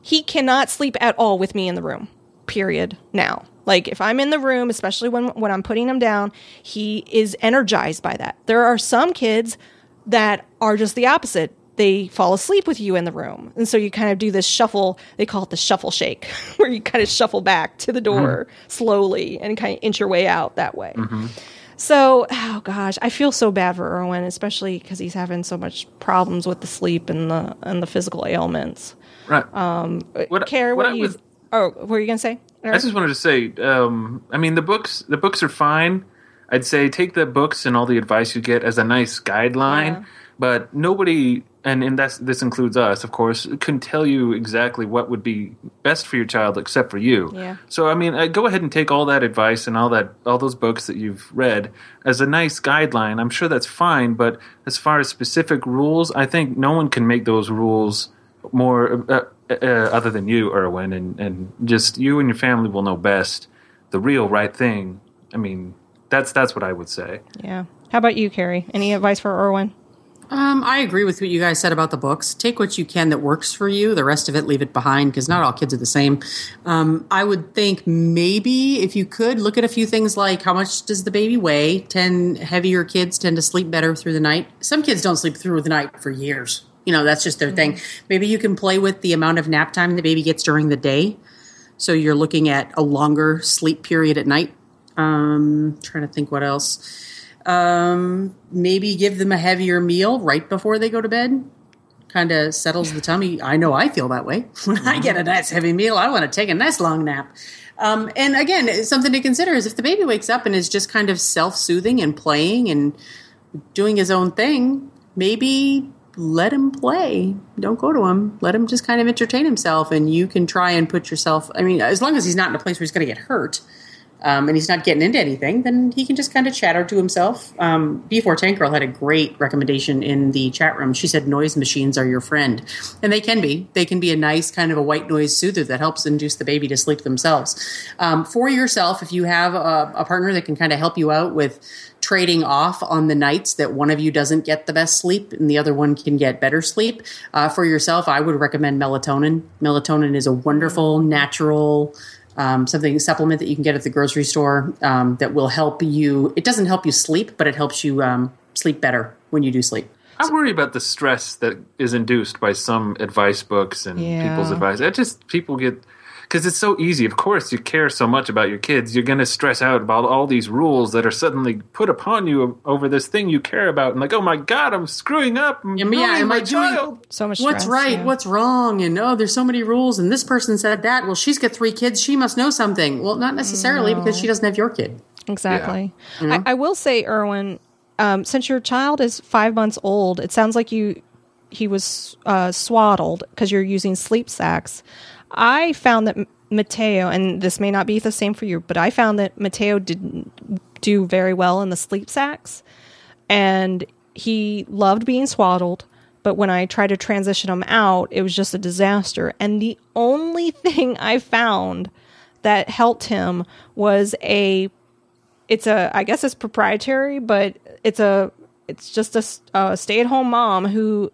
[SPEAKER 1] he cannot sleep at all with me in the room. Period. Now, like if I'm in the room, especially when when I'm putting him down, he is energized by that. There are some kids that are just the opposite. They fall asleep with you in the room. And so you kind of do this shuffle, they call it the shuffle shake, <laughs> where you kind of shuffle back to the door slowly and kind of inch your way out that way. So, oh gosh, I feel so bad for Erwin, especially because he's having so much problems with the sleep and the and the physical ailments.
[SPEAKER 2] Right. Um, what,
[SPEAKER 1] Care, what, do you?
[SPEAKER 2] was-
[SPEAKER 1] oh, what were you gonna say?
[SPEAKER 2] I just wanted to say, um, I mean, the books the books are fine. I'd say take the books and all the advice you get as a nice guideline,
[SPEAKER 1] Yeah.
[SPEAKER 2] but nobody, and and that's this includes us, of course, can tell you exactly what would be best for your child except for you.
[SPEAKER 1] Yeah.
[SPEAKER 2] So I mean, uh, go ahead and take all that advice and all that all those books that you've read as a nice guideline. I'm sure that's fine, but as far as specific rules, I think no one can make those rules more uh, uh, other than you, Erwin, and and just you and your family will know best the real right thing. I mean, that's that's what I would say.
[SPEAKER 1] Yeah. How about you, Carrie? Any advice for Erwin?
[SPEAKER 3] Um, I agree with what you guys said about the books. Take what you can that works for you. The rest of it, leave it behind because not all kids are the same. Um, I would think maybe if you could look at a few things like how much does the baby weigh? Ten heavier kids tend to sleep better through the night. Some kids don't sleep through the night for years. You know, that's just their thing. Maybe you can play with the amount of nap time the baby gets during the day. So you're looking at a longer sleep period at night. Um, trying to think what else. Um, maybe give them a heavier meal right before they go to bed. Kind of settles the tummy. I know I feel that way. <laughs> When I get a nice heavy meal, I want to take a nice long nap. Um, and again, something to consider is if the baby wakes up and is just kind of self soothing and playing and doing his own thing, maybe let him play. Don't go to him. Let him just kind of entertain himself, and you can try and put yourself. I mean, as long as he's not in a place where he's going to get hurt, um, and he's not getting into anything, then he can just kind of chatter to himself. Um, Before Tank Girl had a great recommendation in the chat room. She said noise machines are your friend, and they can be. They can be a nice kind of a white noise soother that helps induce the baby to sleep themselves. Um, for yourself, if you have a, a partner that can kind of help you out with trading off on the nights that one of you doesn't get the best sleep and the other one can get better sleep. Uh, for yourself, I would recommend melatonin. Melatonin is a wonderful natural um, something supplement that you can get at the grocery store um, that will help you. It doesn't help you sleep, but it helps you um, sleep better when you do sleep.
[SPEAKER 2] I worry about the stress that is induced by some advice books and
[SPEAKER 1] Yeah.
[SPEAKER 2] people's advice. It just people get because it's so easy. Of course, you care so much about your kids. You're going to stress out about all these rules that are suddenly put upon you over this thing you care about, and like, oh my god, I'm screwing up. I'm
[SPEAKER 3] Yeah,
[SPEAKER 2] ruining
[SPEAKER 3] am
[SPEAKER 2] my
[SPEAKER 3] I doing-
[SPEAKER 1] So much.
[SPEAKER 3] What's
[SPEAKER 1] stress,
[SPEAKER 3] right?
[SPEAKER 1] yeah.
[SPEAKER 3] What's wrong? And oh, there's so many rules. And this person said that. Well, she's got three kids. She must know something. Well, not necessarily because she doesn't have your kid.
[SPEAKER 1] Exactly. I, I will say, Erwin, um, since your child is five months old, it sounds like you he was uh, swaddled because you're using sleep sacks. I found that Mateo, and this may not be the same for you, but I found that Mateo didn't do very well in the sleep sacks, and he loved being swaddled. But when I tried to transition him out, it was just a disaster. And the only <laughs> thing I found that helped him was a it's a I guess it's proprietary, but it's a it's just a stay-at-home mom who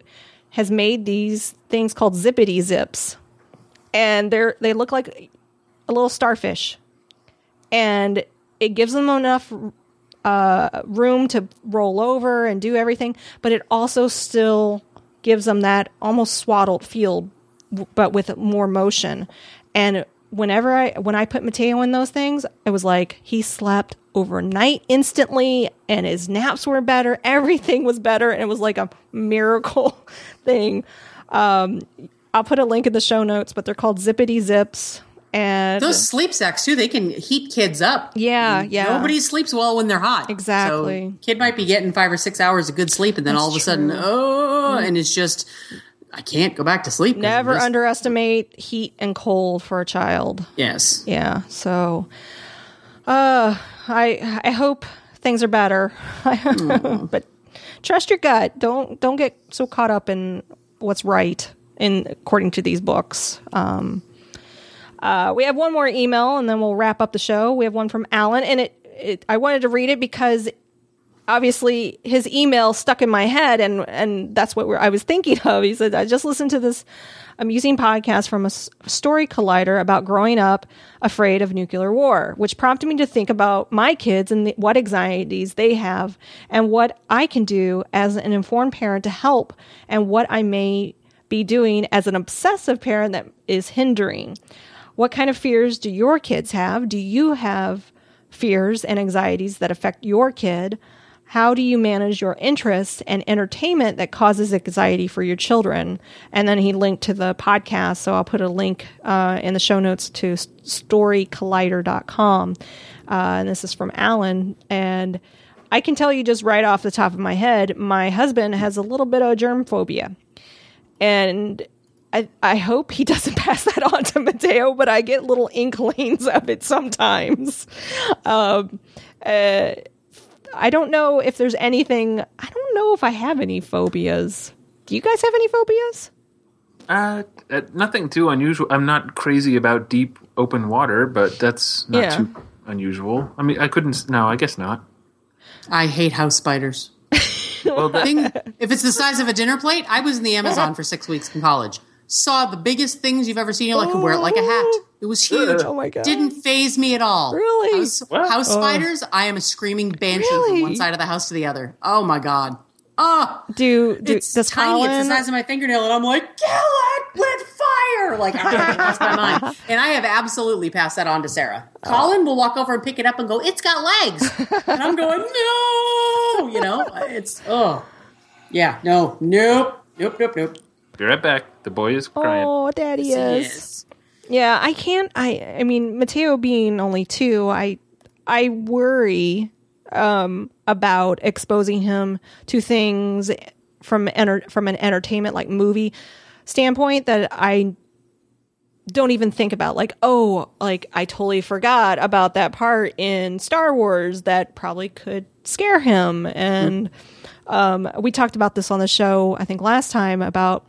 [SPEAKER 1] has made these things called Zipadee-Zips, and they're they look like a little starfish, and it gives them enough uh, room to roll over and do everything, but it also still gives them that almost swaddled feel but with more motion. And whenever I when I put Mateo in those things, it was like he slept overnight instantly and his naps were better. <laughs> Everything was better and it was like a miracle <laughs> thing. Um, I'll put a link in the show notes, but they're called Zipadee-Zips. And
[SPEAKER 3] Those sleep sacks too, they can heat kids up.
[SPEAKER 1] Yeah, yeah.
[SPEAKER 3] Nobody sleeps well when they're hot.
[SPEAKER 1] Exactly.
[SPEAKER 3] So kid might be getting five or six hours of good sleep, and then
[SPEAKER 1] That's
[SPEAKER 3] all of a sudden,
[SPEAKER 1] true.
[SPEAKER 3] oh, and it's just I can't go back to sleep.
[SPEAKER 1] never
[SPEAKER 3] this-
[SPEAKER 1] underestimate heat and cold for a child.
[SPEAKER 3] Yes.
[SPEAKER 1] Yeah. So, uh, I I hope things are better, <laughs> but trust your gut. Don't don't get so caught up in what's right in according to these books. Um, uh, we have one more email, and then we'll wrap up the show. We have one from Alan, and it, it I wanted to read it because obviously his email stuck in my head and and that's what I was thinking of. He said I just listened to this amusing podcast from a story collider about growing up afraid of nuclear war, which prompted me to think about my kids and the, what anxieties they have and what I can do as an informed parent to help and what I may be doing as an obsessive parent that is hindering. What kind of fears do your kids have? Do you have fears and anxieties that affect your kid? How do you manage your interests and entertainment that causes anxiety for your children? And then he linked to the podcast, so I'll put a link uh, in the show notes to storycollider.com. Uh, and this is from Alan. And I can tell you just right off the top of my head, my husband has a little bit of germ phobia. And I, I hope he <laughs> doesn't pass that on to Mateo, but I get little inklings of it sometimes. <laughs> Um, uh, I don't know if there's anything. I don't know if I have any phobias. Do you guys have any phobias?
[SPEAKER 2] Uh, uh, nothing too unusual. I'm not crazy about deep open water, but that's not
[SPEAKER 1] Yeah.
[SPEAKER 2] too unusual. I mean, I couldn't. No, I guess not.
[SPEAKER 3] I hate house spiders. <laughs> <laughs>
[SPEAKER 2] Well, that,
[SPEAKER 3] Thing, if it's the size of a dinner plate, I was in the Amazon for six weeks in college. Saw the biggest things you've ever seen. You're like, could wear it like a hat. It was huge.
[SPEAKER 1] Oh my God.
[SPEAKER 3] Didn't phase me at all.
[SPEAKER 1] Really?
[SPEAKER 3] House,
[SPEAKER 2] What?
[SPEAKER 3] house oh. spiders, I am a screaming banshee
[SPEAKER 1] Really?
[SPEAKER 3] from one side of the house to the other. Oh my God. Oh,
[SPEAKER 1] Do do
[SPEAKER 3] it's
[SPEAKER 1] does
[SPEAKER 3] tiny.
[SPEAKER 1] Colin?
[SPEAKER 3] It's the size of my fingernail, and I'm like, kill it with fire! Like I lost my mind, <laughs> and I have absolutely passed that on to Sarah. Colin will walk over and pick it up and go, "It's got legs," and I'm going, "No!" You know, it's oh, yeah, no, nope, nope, nope, nope.
[SPEAKER 2] be right back. The boy is oh, crying.
[SPEAKER 1] oh, daddy is.
[SPEAKER 3] Yes.
[SPEAKER 1] Yeah, I can't. I I mean, Mateo being only two, I I worry um, about exposing him to things from enter, from an entertainment like movie standpoint that I don't even think about. Like, oh, like I totally forgot about that part in Star Wars that probably could scare him. And um, we talked about this on the show, I think last time about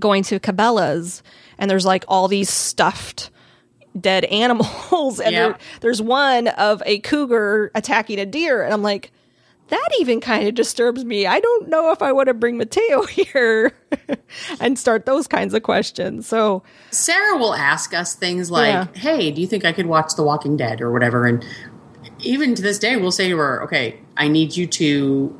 [SPEAKER 1] going to Cabela's and there's like all these stuffed dead animals and
[SPEAKER 3] Yeah.
[SPEAKER 1] there, there's one of a cougar attacking a deer and I'm like that even kind of disturbs me. I don't know if I want to bring Mateo <laughs> here and start those kinds of questions. So,
[SPEAKER 3] Sarah will ask us things like,
[SPEAKER 1] Yeah.
[SPEAKER 3] "Hey, do you think I could watch The Walking Dead or whatever?" And even to this day, we'll say to her, "Okay, I need you to,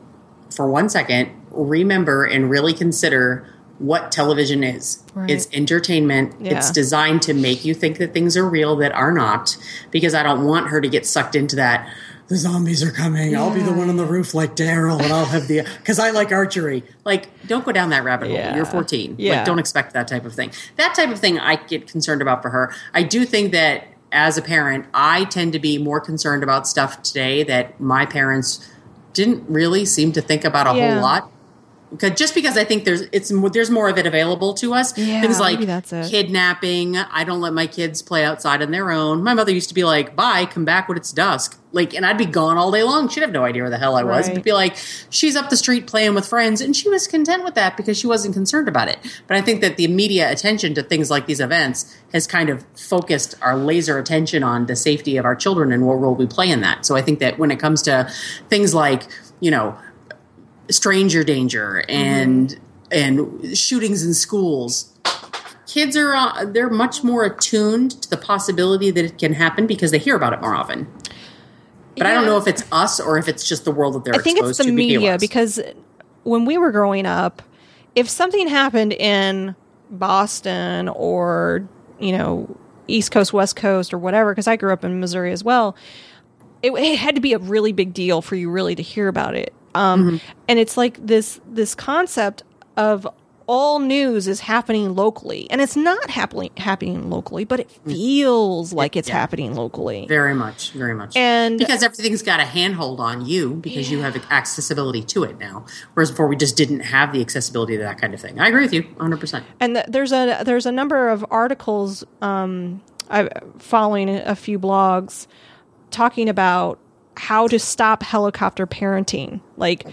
[SPEAKER 3] for one second, remember and really consider what television is.
[SPEAKER 1] Right.
[SPEAKER 3] It's entertainment.
[SPEAKER 1] Yeah.
[SPEAKER 3] It's designed to make you think that things are real that are not. Because I don't want her to get sucked into that." The zombies are coming. I'll be the one on the roof like Daryl, and I'll have the <laughs> because I like archery. Like, don't go down that rabbit
[SPEAKER 1] Yeah.
[SPEAKER 3] hole. You're 14.
[SPEAKER 1] Yeah.
[SPEAKER 3] Like, don't expect that type of thing. That type of thing I get concerned about for her. I do think that as a parent, I tend to be more concerned about stuff today that my parents didn't really seem to think about a
[SPEAKER 1] Yeah.
[SPEAKER 3] whole lot. Because just because I think there's it's there's more of it available to us.
[SPEAKER 1] Yeah,
[SPEAKER 3] Things like kidnapping. I don't let my kids play outside on their own. My mother used to be like, "Bye, come back when it's dusk." Like, and I'd be gone all day long. She'd have no idea where the hell I was.
[SPEAKER 1] Right.
[SPEAKER 3] It'd be like she's up the street playing with friends, and she was content with that because she wasn't concerned about it. But I think that the media attention to things like these events has kind of focused our laser attention on the safety of our children and what role we play in that. So I think that when it comes to things like you know stranger danger and and shootings in schools. Kids are uh, they're much more attuned to the possibility that it can happen because they hear about it more often. But i don't know if it's us or if it's just the world that they're
[SPEAKER 1] I think it's the media because when we were growing up, if something happened in Boston or, you know, East Coast, West Coast, or whatever, because I grew up in Missouri as well, it, it had to be a really big deal for you really to hear about it. Um, And it's like this this concept of all news is happening locally, and it's not happening happening locally, but it feels like it's happening locally.
[SPEAKER 3] Very much, very much.
[SPEAKER 1] And-
[SPEAKER 3] because everything's got a handhold on you because you have accessibility to it now. Whereas before we just didn't have the accessibility to that kind of thing. I agree with you 100%.
[SPEAKER 1] and th- there's a there's a number of articles um, I, following a few blogs talking about how to stop helicopter parenting, like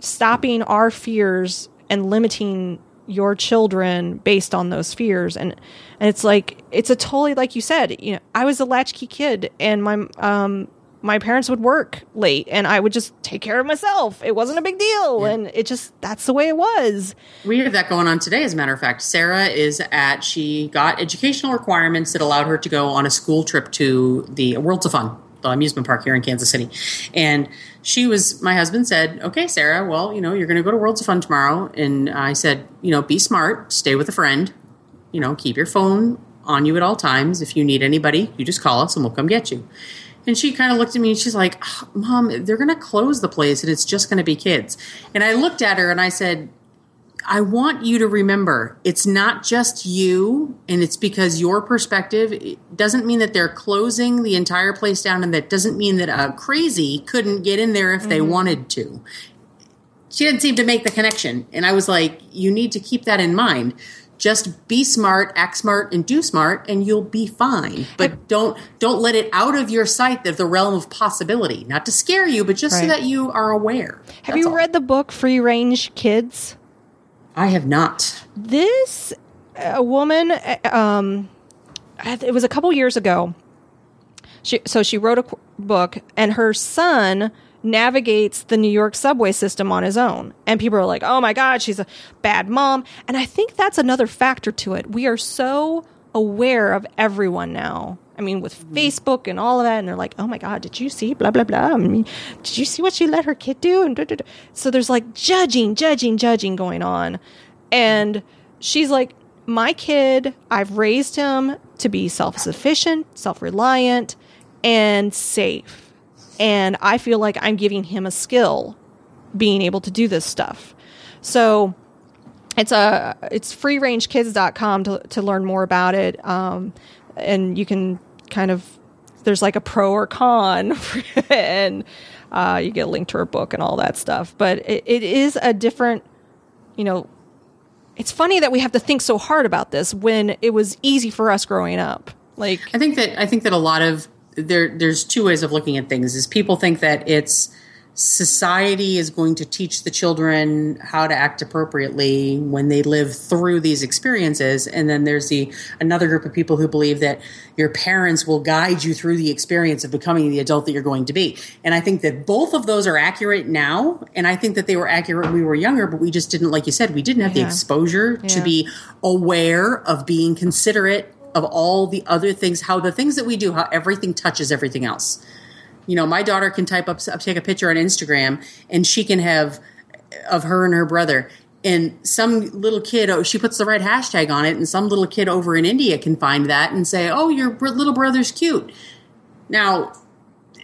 [SPEAKER 1] stopping our fears and limiting your children based on those fears. And and it's like it's a totally like you said you know i was a latchkey kid and my um my parents would work late and i would just take care of myself. It wasn't a big deal. And it just that's the way it was.
[SPEAKER 3] We have that going on today, as a matter of fact. Sarah is at, she got educational requirements that allowed her to go on a school trip to the Worlds of Fun, the amusement park here in Kansas City. And she was, my husband said, okay, Sarah, well, you know, you're going to go to Worlds of Fun tomorrow. And I said, you know, be smart, stay with a friend, you know, keep your phone on you at all times. If you need anybody, you just call us and we'll come get you. And she kind of looked at me and she's like, "Ah, Mom, they're going to close the place and it's just going to be kids. And I looked at her and I said, I want you to remember it's not just you, and it's because your perspective it doesn't mean that they're closing the entire place down, and that doesn't mean that a crazy couldn't get in there if they mm-hmm. wanted to. She didn't seem to make the connection, and I was like, you need to keep that in mind. Just be smart, act smart, and do smart, and you'll be fine. But don't don't let it out of your sight of the realm of possibility. Not to scare you, but just so that you are aware.
[SPEAKER 1] have
[SPEAKER 3] That's
[SPEAKER 1] you
[SPEAKER 3] all.
[SPEAKER 1] read the book free range kids
[SPEAKER 3] I have not.
[SPEAKER 1] this a woman uh, um it was a couple years ago. She so she wrote a book and her son navigates the New York subway system on his own. And people are like oh my god she's a bad mom. And I think that's another factor to it. We are so aware of everyone now I mean with Facebook and all of that and they're like oh my god did you see blah blah blah I mean, did you see what she let her kid do and da, da, da. so there's like judging judging judging going on and she's like, My kid, I've raised him to be self sufficient, self reliant, and safe. And I feel like I'm giving him a skill being able to do this stuff. So it's a it's freerangekids.com to to learn more about it. Um, and you can kind of there's like a pro or con <laughs> and uh, you get a link to her book and all that stuff. But it, it is a different, you know, it's funny that we have to think so hard about this when it was easy for us growing up. Like,
[SPEAKER 3] I think that I think that a lot of there there's two ways of looking at things. Is people think that it's society is going to teach the children how to act appropriately when they live through these experiences. And then there's the another group of people who believe that your parents will guide you through the experience of becoming the adult that you're going to be. And i think that both of those are accurate now. And i think that they were accurate when we were younger but we just didn't like you said we didn't have the
[SPEAKER 1] Yeah.
[SPEAKER 3] exposure to be aware of being considerate of all the other things how the things that we do how everything touches everything else you know my daughter can type up take a picture on instagram and she can have of her and her brother. And some little kid oh she puts the right hashtag on it and some little kid over in india can find that and say oh your little brother's cute. Now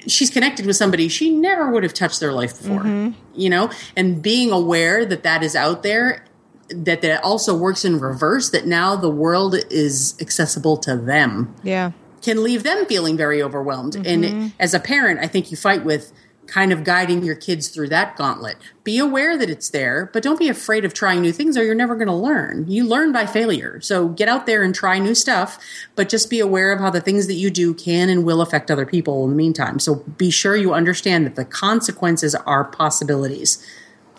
[SPEAKER 3] she's connected with somebody she never would have touched their life before mm-hmm. you know? And being aware that that is out there that that also works in reverse that now the world is accessible to them.
[SPEAKER 1] Yeah.
[SPEAKER 3] Can leave them feeling very overwhelmed. And mm-hmm. as a parent, I think you fight with kind of guiding your kids through that gauntlet. Be aware that it's there, but don't be afraid of trying new things or you're never going to learn. You learn by failure. So get out there and try new stuff, but just be aware of how the things that you do can and will affect other people in the meantime. So be sure you understand that the consequences are possibilities.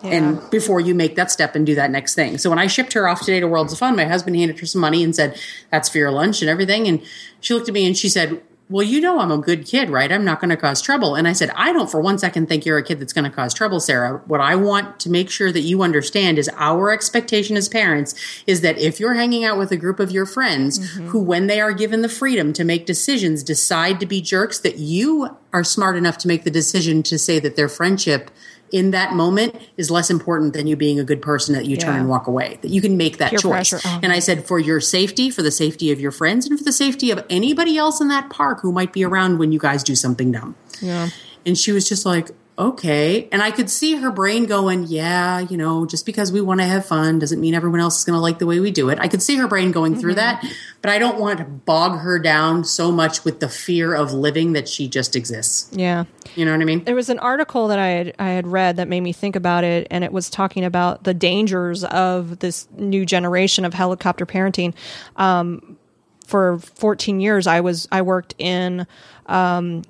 [SPEAKER 3] And before you make that step and do that next thing. So when I shipped her off today to Worlds of Fun, my husband handed her some money and said, That's for your lunch and everything. And she looked at me and she said, Well, you know, I'm a good kid, right? I'm not going to cause trouble. And I said, I don't for one second think you're a kid that's going to cause trouble, Sarah. What I want to make sure that you understand is our expectation as parents is that if you're hanging out with a group of your friends mm-hmm. who, when they are given the freedom to make decisions, decide to be jerks, that you are smart enough to make the decision to say that their friendship in that moment is less important than you being a good person that you turn and walk away. That you can make that
[SPEAKER 1] Peer
[SPEAKER 3] choice.
[SPEAKER 1] Oh.
[SPEAKER 3] And I said, for your safety, for the safety of your friends, and for the safety of anybody else in that park who might be around when you guys do something dumb.
[SPEAKER 1] Yeah.
[SPEAKER 3] And she was just like, okay. And I could see her brain going, yeah, you know, just because we want to have fun doesn't mean everyone else is going to like the way we do it. I could see her brain going through that, but I don't want to bog her down so much with the fear of living that she just exists.
[SPEAKER 1] Yeah.
[SPEAKER 3] You know what I mean?
[SPEAKER 1] There was an article that I had I had read that made me think about it, and it was talking about the dangers of this new generation of helicopter parenting. Um, for 14 years, I was I worked in um,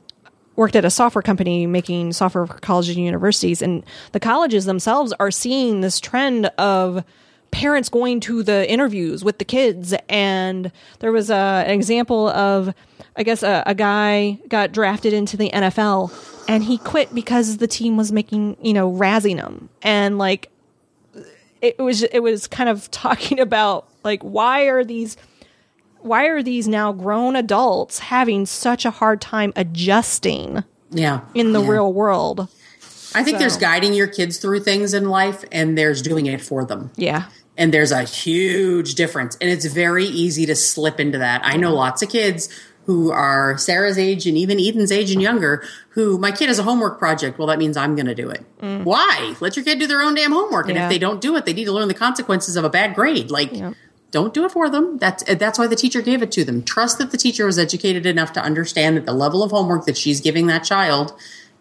[SPEAKER 1] worked at a software company making software for colleges and universities, and the colleges themselves are seeing this trend of parents going to the interviews with the kids. And there was a, an example of i guess a, a guy got drafted into the nfl and he quit because the team was making you know razzing him. And like it was it was kind of <laughs> talking about like why are these why are these now grown adults having such a hard time adjusting
[SPEAKER 3] Yeah.
[SPEAKER 1] in the
[SPEAKER 3] Yeah.
[SPEAKER 1] real world
[SPEAKER 3] I think there's guiding your kids through things in life, and there's doing it for them.
[SPEAKER 1] yeah
[SPEAKER 3] And there's a huge difference. And it's very easy to slip into that. I know lots of kids who are Sarah's age and even Eden's age and younger who my kid has a homework project. Well, that means I'm going to do it. Why? Let your kid do their own damn homework. And
[SPEAKER 1] Mm.
[SPEAKER 3] If they don't do it, they need to learn the consequences of a bad grade. Like, don't do it for them. That's that's why the teacher gave it to them. Trust that the teacher was educated enough to understand that the level of homework that she's giving that child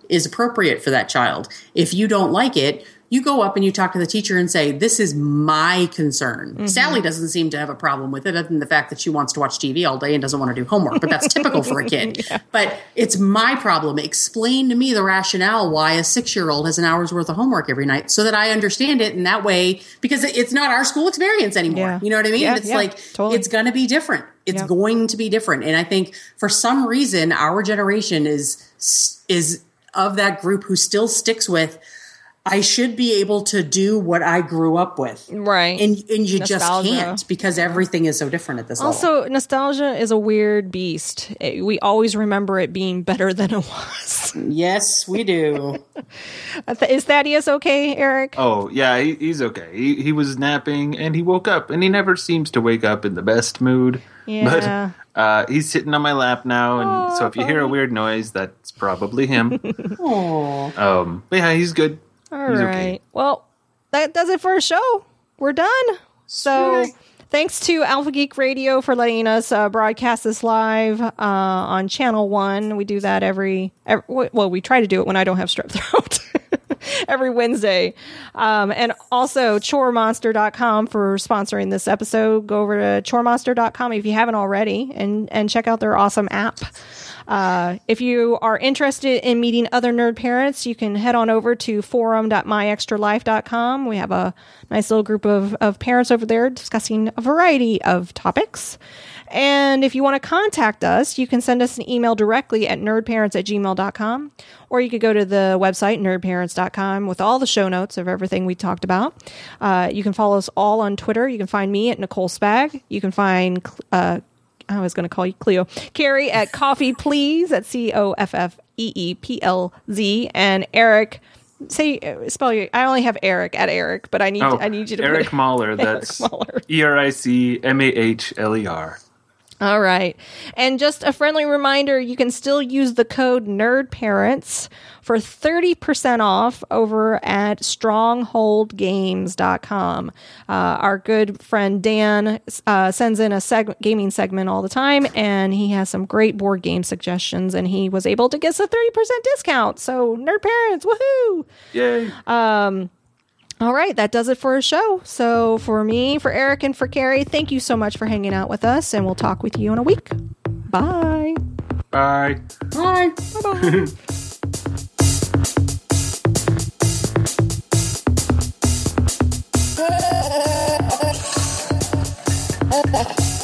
[SPEAKER 3] is appropriate for that child. If you don't like it, you go up and you talk to the teacher and say, This is my concern. Mm-hmm. Sally doesn't seem to have a problem with it, other than the fact that she wants to watch TV all day and doesn't want to do homework, but that's typical for a <laughs> kid. But it's my problem. Explain to me the rationale why a six year old has an hour's worth of homework every night so that I understand it. And that way, because it's not our school experience anymore.
[SPEAKER 1] Yeah.
[SPEAKER 3] You know what I mean?
[SPEAKER 1] Yeah,
[SPEAKER 3] it's
[SPEAKER 1] yeah,
[SPEAKER 3] like,
[SPEAKER 1] totally.
[SPEAKER 3] it's going to be different. It's
[SPEAKER 1] Yeah.
[SPEAKER 3] going to be different. And I think for some reason, our generation is, is of that group who still sticks with, I should be able to do what I grew up with.
[SPEAKER 1] right
[SPEAKER 3] And, and you just can't because everything is so different at this level.
[SPEAKER 1] Also, nostalgia is a weird beast. It- we always remember it being better than it was.
[SPEAKER 3] Yes, we do. <laughs>
[SPEAKER 1] Is Thaddeus okay, Eric?
[SPEAKER 2] Oh yeah, he, he's okay. He, he was napping and he woke up, and he never seems to wake up in the best mood.
[SPEAKER 1] Yeah.
[SPEAKER 2] But uh, he's sitting on my lap now, and so if you hear a weird noise, that's probably him. <laughs>
[SPEAKER 3] Aw.
[SPEAKER 2] um, but yeah, he's good.
[SPEAKER 1] All
[SPEAKER 2] he's
[SPEAKER 1] right.
[SPEAKER 2] okay.
[SPEAKER 1] Well, that does it for our show. We're done. So, thanks to Alpha Geek Radio for letting us uh, broadcast this live uh, on Channel One. We do that every, every well, we try to do it when I don't have strep <laughs> throat. Every Wednesday. Um, and also choremonster.com for sponsoring this episode. Go over to choremonster.com if you haven't already and, and check out their awesome app. Uh, if you are interested in meeting other nerd parents, you can head on over to forum.myextralife.com. We have a nice little group of, of parents over there discussing a variety of topics. And if you want to contact us, you can send us an email directly at nerdparents at gmail.com, or you could go to the website nerdparents.com with all the show notes of everything we talked about. Uh, you can follow us all on Twitter. You can find me at Nicole Spag. You can find uh, I was going to call you Cleo. Carrie at <laughs> Coffee Please at C O F F E E P L Z and Eric. Say spell your. I only have Eric at Eric, but I need
[SPEAKER 2] Oh,
[SPEAKER 1] I need you to
[SPEAKER 2] Eric <laughs> Mahler. That's
[SPEAKER 1] Mahler.
[SPEAKER 2] E R I C M A H L E R.
[SPEAKER 1] All right. And just a friendly reminder, you can still use the code NERDPARENTS for 30% off over at strongholdgames.com. Uh, our good friend Dan uh, sends in a seg- gaming segment all the time, and he has some great board game suggestions, and he was able to get us a 30% discount. So, Nerd Parents, woohoo!
[SPEAKER 2] Yay!
[SPEAKER 1] All right, that does it for our show. So, for me, for Eric, and for Carrie, thank you so much for hanging out with us, and we'll talk with you in a week. Bye.
[SPEAKER 2] Bye.
[SPEAKER 3] Bye.
[SPEAKER 1] Bye. <laughs>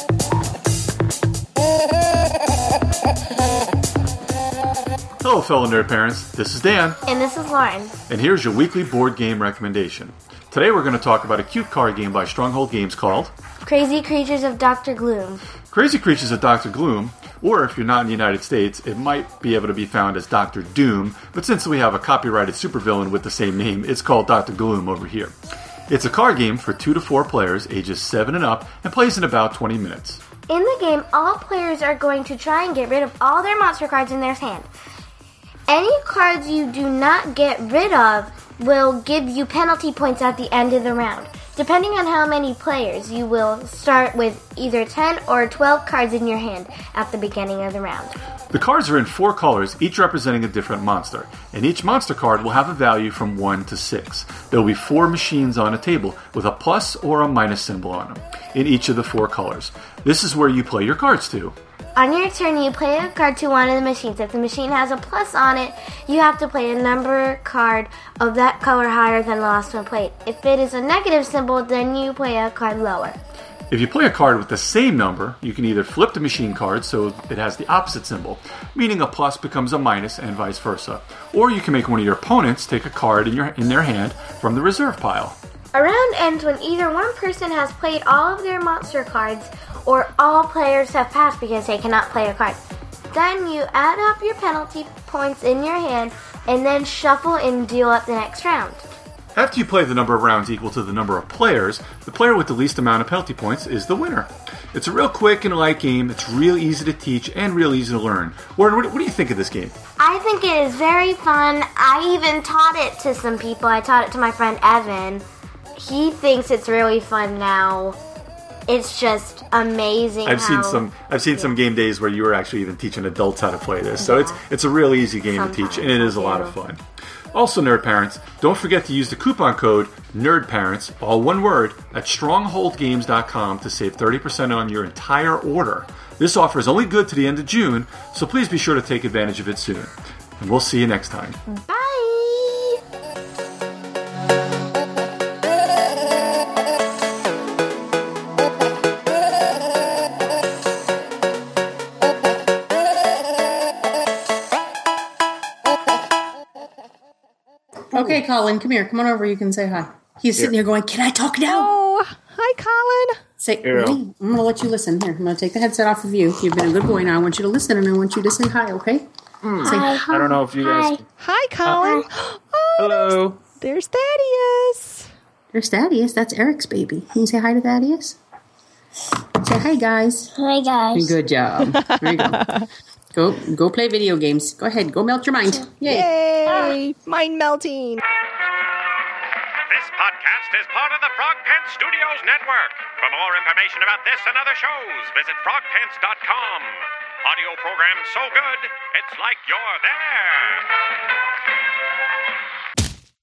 [SPEAKER 8] Hello, fellow nerd parents. This is Dan,
[SPEAKER 5] And this is Lauren.
[SPEAKER 8] and here's your weekly board game recommendation. Today we're going to talk about a cute card game by Stronghold Games called
[SPEAKER 5] Crazy Creatures of Dr. Gloom.
[SPEAKER 8] Crazy Creatures of Dr. Gloom Or if you're not in the United States, it might be able to be found as Doctor Doom, but since we have a copyrighted supervillain with the same name, it's called Doctor Gloom over here. It's a card game for 2 to 4 players, ages 7 and up, and plays in about 20 minutes.
[SPEAKER 5] In the game, all players are going to try and get rid of all their monster cards in their hand. Any cards you do not get rid of will give you penalty points at the end of the round. Depending on how many players, you will start with either 10 or 12 cards in your hand at the beginning of the round.
[SPEAKER 8] The cards are in four colors, each representing a different monster, and each monster card will have a value from 1 to 6. There will be four machines on a table with a plus or a minus symbol on them in each of the four colors. This is where you play your cards to.
[SPEAKER 5] On your turn, you play a card to one of the machines. If the machine has a plus on it, you have to play a number card of that color higher than the last one played. If it is a negative symbol, then you play a card lower.
[SPEAKER 8] If you play a card with the same number, you can either flip the machine card so it has the opposite symbol, meaning a plus becomes a minus and vice versa. Or you can make one of your opponents take a card in, your, in their hand from the reserve pile.
[SPEAKER 5] A round ends when either one person has played all of their monster cards or all players have passed because they cannot play a card. Then you add up your penalty points in your hand and then shuffle and deal up the next round.
[SPEAKER 8] After you play the number of rounds equal to the number of players, the player with the least amount of penalty points is the winner. It's a real quick and light game. It's real easy to teach and real easy to learn. Warren, what, what do you think of this game?
[SPEAKER 5] I think it is very fun. I even taught it to some people. I taught it to my friend Evan. He thinks it's really fun now. It's just amazing.
[SPEAKER 8] I've seen some. I've seen some game days where you were actually even teaching adults how to play this. So it's it's a real easy game to teach, and it is a lot of fun. Also, nerd parents, don't forget to use the coupon code NERDPARENTS, all one word, at strongholdgames.com to save 30% on your entire order. This offer is only good to the end of June, so please be sure to take advantage of it soon. And we'll see you next time.
[SPEAKER 5] Bye.
[SPEAKER 3] Okay, Colin, come here. Come on over. You can say hi. He's sitting here going, Can I talk now?
[SPEAKER 1] Oh, hi, Colin.
[SPEAKER 3] Say,
[SPEAKER 2] Here.
[SPEAKER 3] ready? I'm going to let you listen. Here, I'm going to take the headset off of you. You've been a good boy now. I want you to listen and I want you to say hi, okay? Hmm. Say
[SPEAKER 2] I don't know if you guys.
[SPEAKER 1] Hi, Colin. <gasps> Oh,
[SPEAKER 2] Hello.
[SPEAKER 1] there's Thaddeus.
[SPEAKER 3] There's Thaddeus. That's Eric's baby. Can you say hi to Thaddeus? Say hi, guys.
[SPEAKER 5] Hi, guys.
[SPEAKER 3] Good job. There you go. <laughs> Go, go play video games. Go ahead. Go melt your mind. Yay.
[SPEAKER 1] Yay! Ah, mind melting.
[SPEAKER 7] This podcast is part of the Frog Pants Studios Network. For more information about this and other shows, visit frogpants.com. Audio program so good, it's like you're there.